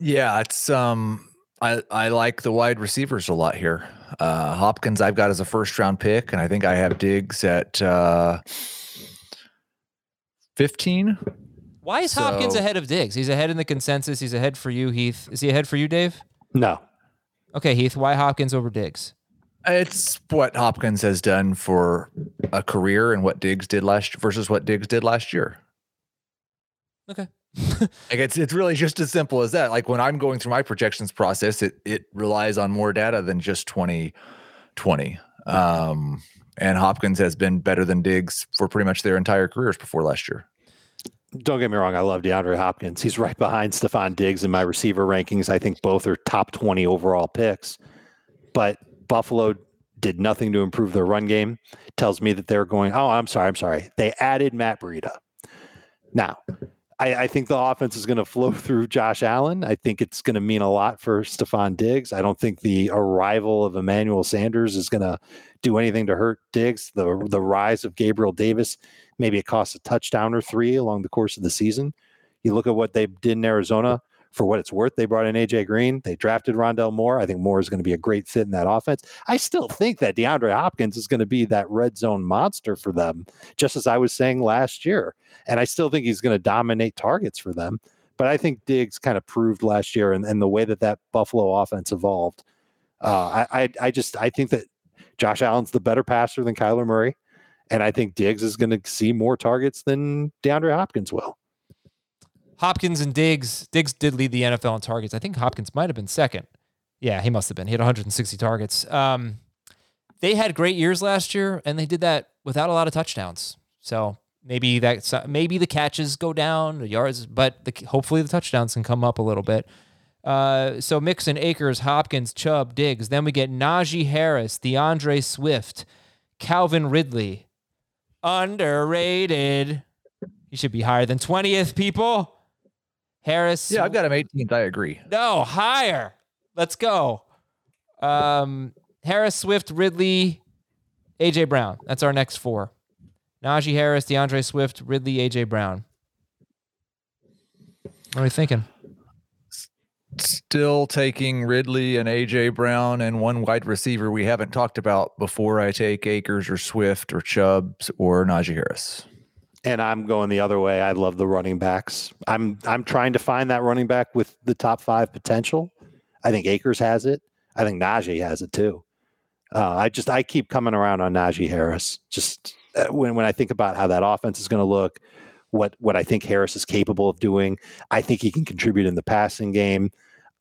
S3: Yeah, it's um I I like the wide receivers a lot here. Uh Hopkins I've got as a first round pick and I think I have Diggs at uh 15.
S1: Why is Hopkins ahead of Diggs? He's ahead in the consensus. He's ahead for you, Heath. Is he ahead for you, Dave?
S2: No,
S1: Okay, Heath. Why Hopkins over Diggs?
S3: It's what Hopkins has done for a career and what Diggs did last versus what Diggs did last year.
S1: Okay. [LAUGHS]
S3: Like it's it's really just as simple as that. Like when I'm going through my projections process, it it relies on more data than just 2020. Um and Hopkins has been better than Diggs for pretty much their entire careers before last year.
S2: don't get me wrong. I love DeAndre Hopkins. He's right behind Stefon Diggs in my receiver rankings. I think both are top 20 overall picks. But Buffalo did nothing to improve their run game. It Tells me that they're going, oh, I'm sorry, I'm sorry. They added Matt Breida. Now, I, I think the offense is going to flow [LAUGHS] through Josh Allen. I think it's going to mean a lot for Stefon Diggs. I don't think the arrival of Emmanuel Sanders is going to do anything to hurt Diggs. The the rise of Gabriel Davis, maybe it costs a touchdown or three along the course of the season. You look at what they did in Arizona for what it's worth. They brought in AJ Green. They drafted Rondale Moore. I think Moore is going to be a great fit in that offense. I still think that DeAndre Hopkins is going to be that red zone monster for them, just as I was saying last year. And I still think he's going to dominate targets for them. But I think Diggs kind of proved last year and, and the way that that Buffalo offense evolved. Uh, I, I, I just I think that Josh Allen's the better passer than Kyler Murray. And I think Diggs is going to see more targets than DeAndre Hopkins will.
S1: Hopkins and Diggs. Diggs did lead the NFL in targets. I think Hopkins might have been second. Yeah, he must have been. He had 160 targets. Um, they had great years last year, and they did that without a lot of touchdowns. So maybe that maybe the catches go down, the yards, but the, hopefully the touchdowns can come up a little bit. Uh, so Mixon, Akers, Hopkins, Chubb, Diggs. Then we get Najee Harris, D'Andre Swift, Calvin Ridley. Underrated. He should be higher than 20th, people. Harris.
S3: Yeah, I've got him 18th. I agree.
S1: No, higher. Let's go. Um, Harris, Swift, Ridley, AJ Brown. That's our next four. Najee Harris, D'Andre Swift, Ridley, AJ Brown. What are we thinking?
S3: Still taking Ridley and AJ Brown and one wide receiver we haven't talked about before I take Akers or Swift or Chubbs or Najee Harris
S2: and I'm going the other way. I love the running backs. I'm I'm trying to find that running back with the top five potential. I think Akers has it. I think Najee has it too. Uh, I just I keep coming around on Najee Harris. Just uh, when when I think about how that offense is going to look, what what I think Harris is capable of doing, I think he can contribute in the passing game.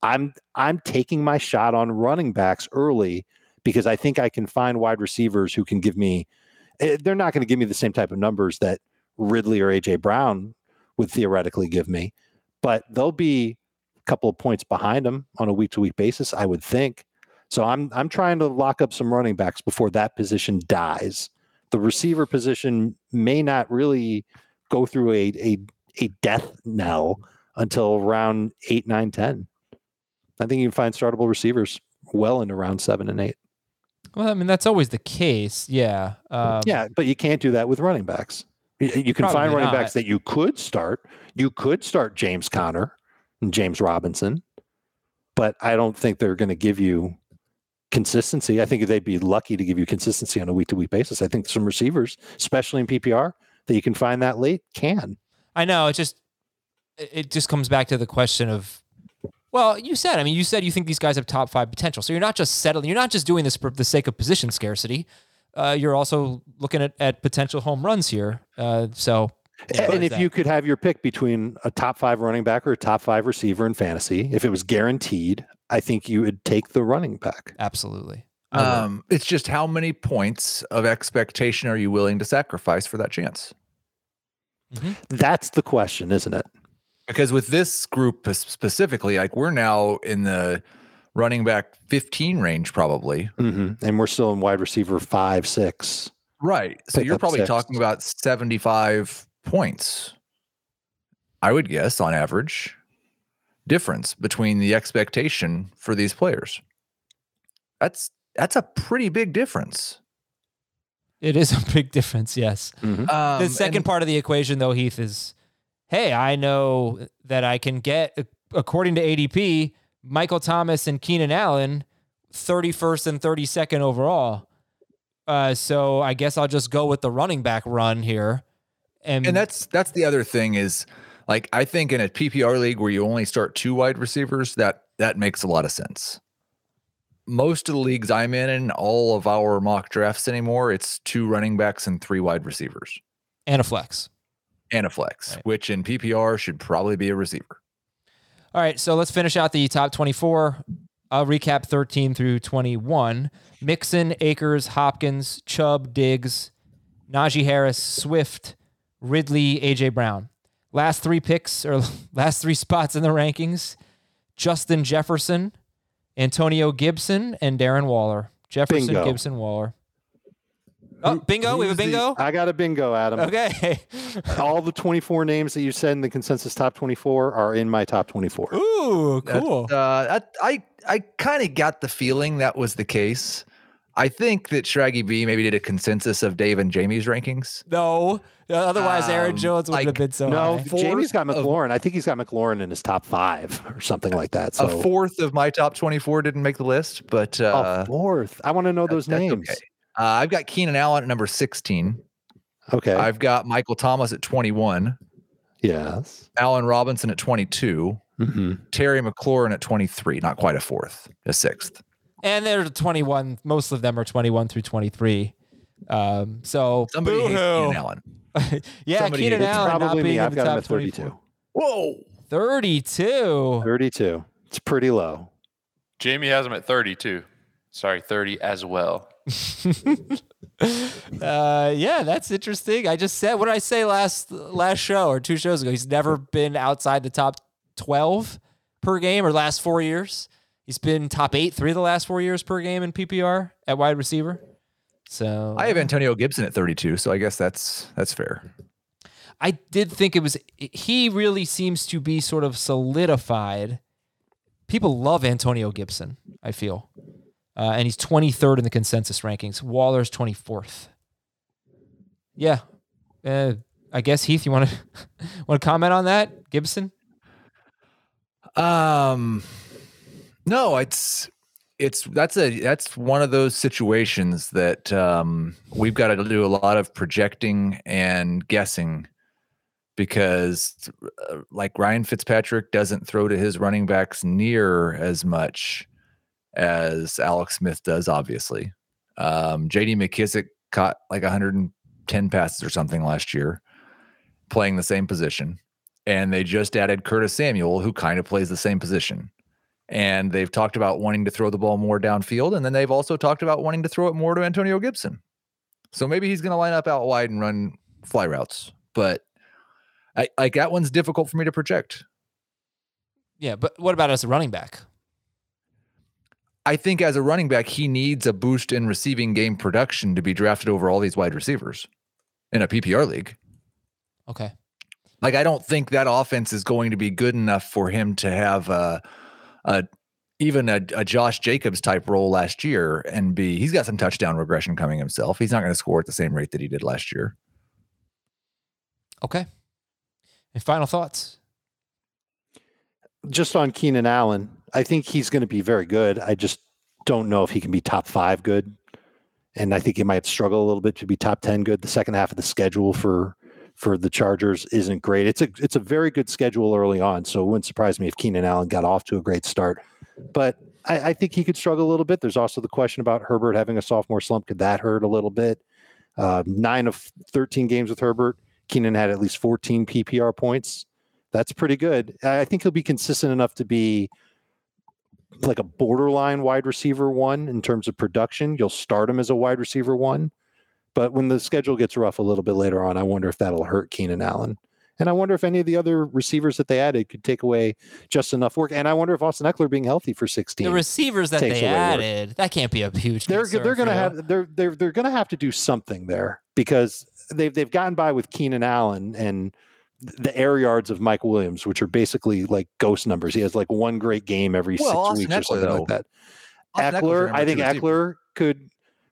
S2: I'm I'm taking my shot on running backs early because I think I can find wide receivers who can give me. Eh, they're not going to give me the same type of numbers that Ridley or AJ Brown would theoretically give me, but they'll be a couple of points behind them on a week to week basis, I would think. So I'm I'm trying to lock up some running backs before that position dies. The receiver position may not really go through a a, a death knell until round eight, nine, ten. I think you can find startable receivers well into round seven and eight.
S1: Well, I mean that's always the case, yeah.
S2: Um, yeah, but you can't do that with running backs. You can find running not. backs that you could start. You could start James Conner and James Robinson, but I don't think they're going to give you consistency. I think they'd be lucky to give you consistency on a week to week basis. I think some receivers, especially in PPR, that you can find that late can.
S1: I know. It just it just comes back to the question of well, you said, I mean, you said you think these guys have top five potential. So you're not just settling, you're not just doing this for the sake of position scarcity uh, you're also looking at, at potential home runs here. Uh, so,
S2: and if that? you could have your pick between a top five running back or a top five receiver in fantasy, if it was guaranteed, I think you would take the running back.
S1: Absolutely.
S3: Um, it's just how many points of expectation are you willing to sacrifice for that chance?
S2: Mm-hmm. That's the question, isn't it?
S3: Because with this group specifically, like we're now in the running back 15 range, probably.
S2: Mm-hmm. And we're still in wide receiver five, six.
S3: Right. So you're probably six. talking about 75 points, I would guess, on average, difference between the expectation for these players. That's that's a pretty big difference.
S1: It is a [LAUGHS] big difference, yes. Mm-hmm. Um, the second and, part of the equation, though, Heath, is hey, I know that I can get, according to ADP, Michael Thomas and Keenan Allen, 31st and 32nd overall. Uh, so I guess I'll just go with the running back run here. And,
S3: and that's that's the other thing is like I think in a PPR league where you only start two wide receivers, that that makes a lot of sense. Most of the leagues I'm in, in all of our mock drafts anymore, it's two running backs and three wide receivers.
S1: And a flex.
S3: And a flex, right. which in PPR should probably be a receiver.
S1: All right, so let's finish out the top 24. I'll recap 13 through 21. Mixon, Akers, Hopkins, Chubb, Diggs, Najee Harris, Swift, Ridley, AJ Brown. Last three picks or [LAUGHS] last three spots in the rankings Justin Jefferson, Antonio Gibson, and Darren Waller. Jefferson, Bingo. Gibson, Waller. Oh, bingo! We have a
S2: Who's the-
S1: bingo.
S2: I got a bingo, Adam.
S1: Okay. [LAUGHS]
S2: All the 24 names that you said in the consensus top 24 are in my top 24.
S1: Ooh,
S3: That's,
S1: cool.
S3: Uh, that, I I kind of got the feeling that was the case. I think that Shraggy B maybe did a consensus of Dave and Jamie's rankings.
S1: no, otherwise Aaron
S3: Um,
S1: Jones would have been so
S2: No,
S1: high.
S2: Jamie's got
S3: Fourth of-
S2: McLaurin. I think he's got McLaurin in his top five or something like that. So
S3: a fourth of my top 24 didn't make the list, but uh,
S2: a fourth. I want to know those names.
S3: okay. Uh, I've got Keenan Allen at number 16.
S2: Okay.
S3: I've got Michael Thomas at 21,
S2: yes.
S3: Allen Robinson at 22,
S2: hmm
S3: Terry McLaurin at 23, not quite a fourth, a sixth.
S1: and they're 21. Most of them are 21 through 23. Um, so
S3: Somebody hates
S1: boo-hoo.
S3: Keenan Allen. [LAUGHS]
S1: yeah,
S3: Somebody
S1: Keenan. Allen
S2: Probably
S1: being
S2: me.
S1: in
S2: I've
S1: the
S2: got him
S1: top
S2: at 32.
S1: 24.
S3: Whoa.
S1: 32.
S2: 32. It's pretty low.
S5: Jamie has him at 32. Sorry, 30 as well. [LAUGHS]
S1: Uh, yeah, that's interesting. I just said what did I say last last show or two shows ago? He's never been outside the top 12 per game or last four years. He's been top eight three of the last four years per game in PPR at wide receiver. So
S3: I have Antonio Gibson at 32, so I guess that's that's fair.
S1: I did think it was he really seems to be sort of solidified. People love Antonio Gibson, I feel. Uh, and he's 23rd in the consensus rankings. Waller's 24th. Yeah. Uh, I guess Heath, you want to want to comment on that? Gibson?
S3: Um, no, it's it's that's a that's one of those situations that um, we've got to do a lot of projecting and guessing because, uh, like Ryan Fitzpatrick doesn't throw to his running backs near as much as Alex Smith does. Obviously, um, J.D. McKissick caught like 110 passes or something last year, playing the same position and they just added Curtis Samuel, who kind of plays the same position. And they've talked about wanting to throw the ball more downfield, and then they've also talked about wanting to throw it more to Antonio Gibson. So maybe he's going to line up out wide and run fly routes, but I like that one's difficult for me to project.
S1: Yeah, but what about as a running back?
S3: I think as a running back, he needs a boost in receiving game production to be drafted over all these wide receivers in a PPR league.
S1: Okay.
S3: Like I don't think that offense is going to be good enough for him to have a, a even a, a Josh Jacobs type role last year and be he's got some touchdown regression coming himself. He's not going to score at the same rate that he did last year.
S1: Okay. And final thoughts?
S2: Just on Keenan Allen, I think he's going to be very good. I just don't know if he can be top five good. And I think he might struggle a little bit to be top 10 good. The second half of the schedule for for the Chargers isn't great. It's a it's a very good schedule early on, so it wouldn't surprise me if Keenan Allen got off to a great start. But I, I think he could struggle a little bit. There's also the question about Herbert having a sophomore slump. Could that hurt a little bit? Uh, nine of 13 games with Herbert, Keenan had at least 14 PPR points. That's pretty good. I I think he'll be consistent enough to be like a borderline wide receiver one in terms of production. You'll start him as a wide receiver one. But when the schedule gets rough a little bit later on, I wonder if that'll hurt Keenan Allen. And I wonder if any of the other receivers that they added could take away just enough work. And I wonder if Austin Ekeler being healthy for 16.
S1: The receivers that they
S2: away work.
S1: added, that can't be a huge
S2: they're they're going to have they're they're they're going to have to do something there because they've they've gotten by with Keenan Allen and the air yards of Mike Williams, which are basically like ghost numbers. He has like one great game every
S3: Well,
S2: six
S3: Austin
S2: weeks or something
S3: though.
S2: like that.
S3: Austin Ekeler,
S2: I think. Ekeler could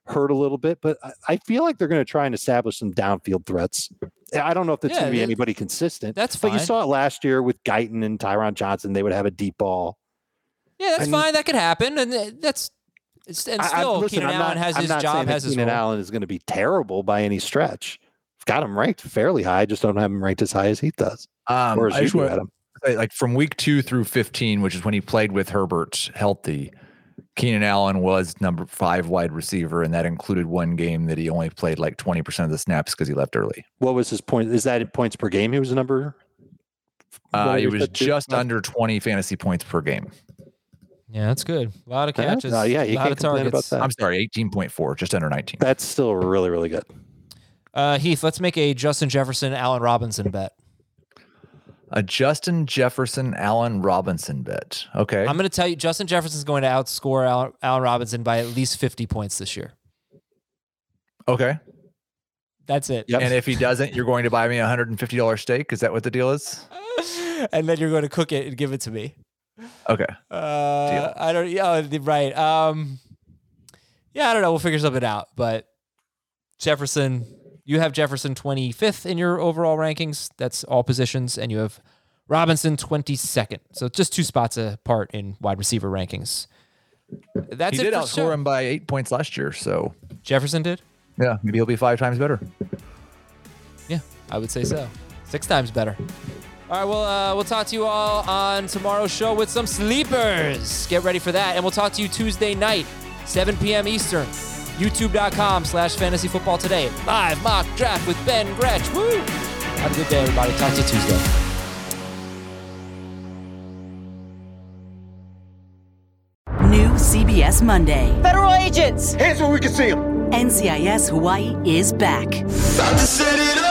S2: hurt a little bit, but I, I feel like they're going to try and establish some downfield threats. I don't know if that's
S1: Yeah,
S2: going to be anybody consistent.
S1: that's fine.
S2: But you saw it last year with Guyton and Tyron Johnson. They would have a deep ball.
S1: Yeah, that's
S2: and-
S1: fine. That could happen, and uh, that's it's- and
S2: I- I-
S1: still
S2: listen,
S1: Keenan
S2: I'm
S1: Allen
S2: not-
S1: has
S2: I'm
S1: his job, has
S2: Keenan
S1: role.
S2: Allen is going to be terrible by any stretch. I've got him ranked fairly high. I just don't have him ranked as high as he does,
S3: Um,
S2: or as
S3: I
S2: you do, Adam.
S3: say, like from week two through 15, which is when he played with Herbert healthy, Keenan Allen was number five wide receiver, and that included one game that he only played like 20% of the snaps because he left early.
S2: What was his point? Is that points per game? He was a number.
S3: Uh, he
S2: was
S3: was
S2: that, two?
S3: just under 20 fantasy points per game.
S1: Yeah, that's good. A lot of catches.
S2: no, yeah, you
S1: a lot
S2: can't
S1: of
S2: complain about that.
S3: I'm sorry, 18.4, just under 19.
S2: That's still really, really good.
S1: Uh, Heath, let's make a Justin Jefferson, Allen Robinson bet.
S3: A Justin Jefferson, Allen Robinson bet. Okay.
S1: I'm going to tell you, Justin Jefferson's going to outscore Allen, Allen Robinson by at least 50 points this year.
S3: okay.
S1: That's it.
S2: Yep.
S3: And if he doesn't, you're going to buy me a hundred and fifty dollar steak. Is that what the deal is? [LAUGHS]
S1: and then you're going to cook it and give it to me.
S3: Okay.
S1: Uh, I don't. Yeah, oh, right. Um, yeah, I don't know. We'll figure something out. But Jefferson, you have Jefferson 25th in your overall rankings. That's all positions, and you have Robinson 22nd. So just two spots apart in wide receiver rankings. That's
S3: he
S1: it
S3: did outscore
S1: show.
S3: him by eight points last year. So
S1: Jefferson did.
S3: yeah, maybe he'll be five times better.
S1: Yeah, I would say so. Six times better. All right, well, uh, we'll talk to you all on tomorrow's show with some sleepers. Get ready for that. And we'll talk to you Tuesday night, 7 p.m. Eastern. YouTube.com slash fantasy football today. Live mock draft with Ben Gretch. Woo! Have a good day, everybody. Talk to you Tuesday.
S6: New CBS Monday.
S7: Federal agents!
S8: Here's where we can see them.
S6: NCIS Hawaii is back.
S7: About to set it on fire!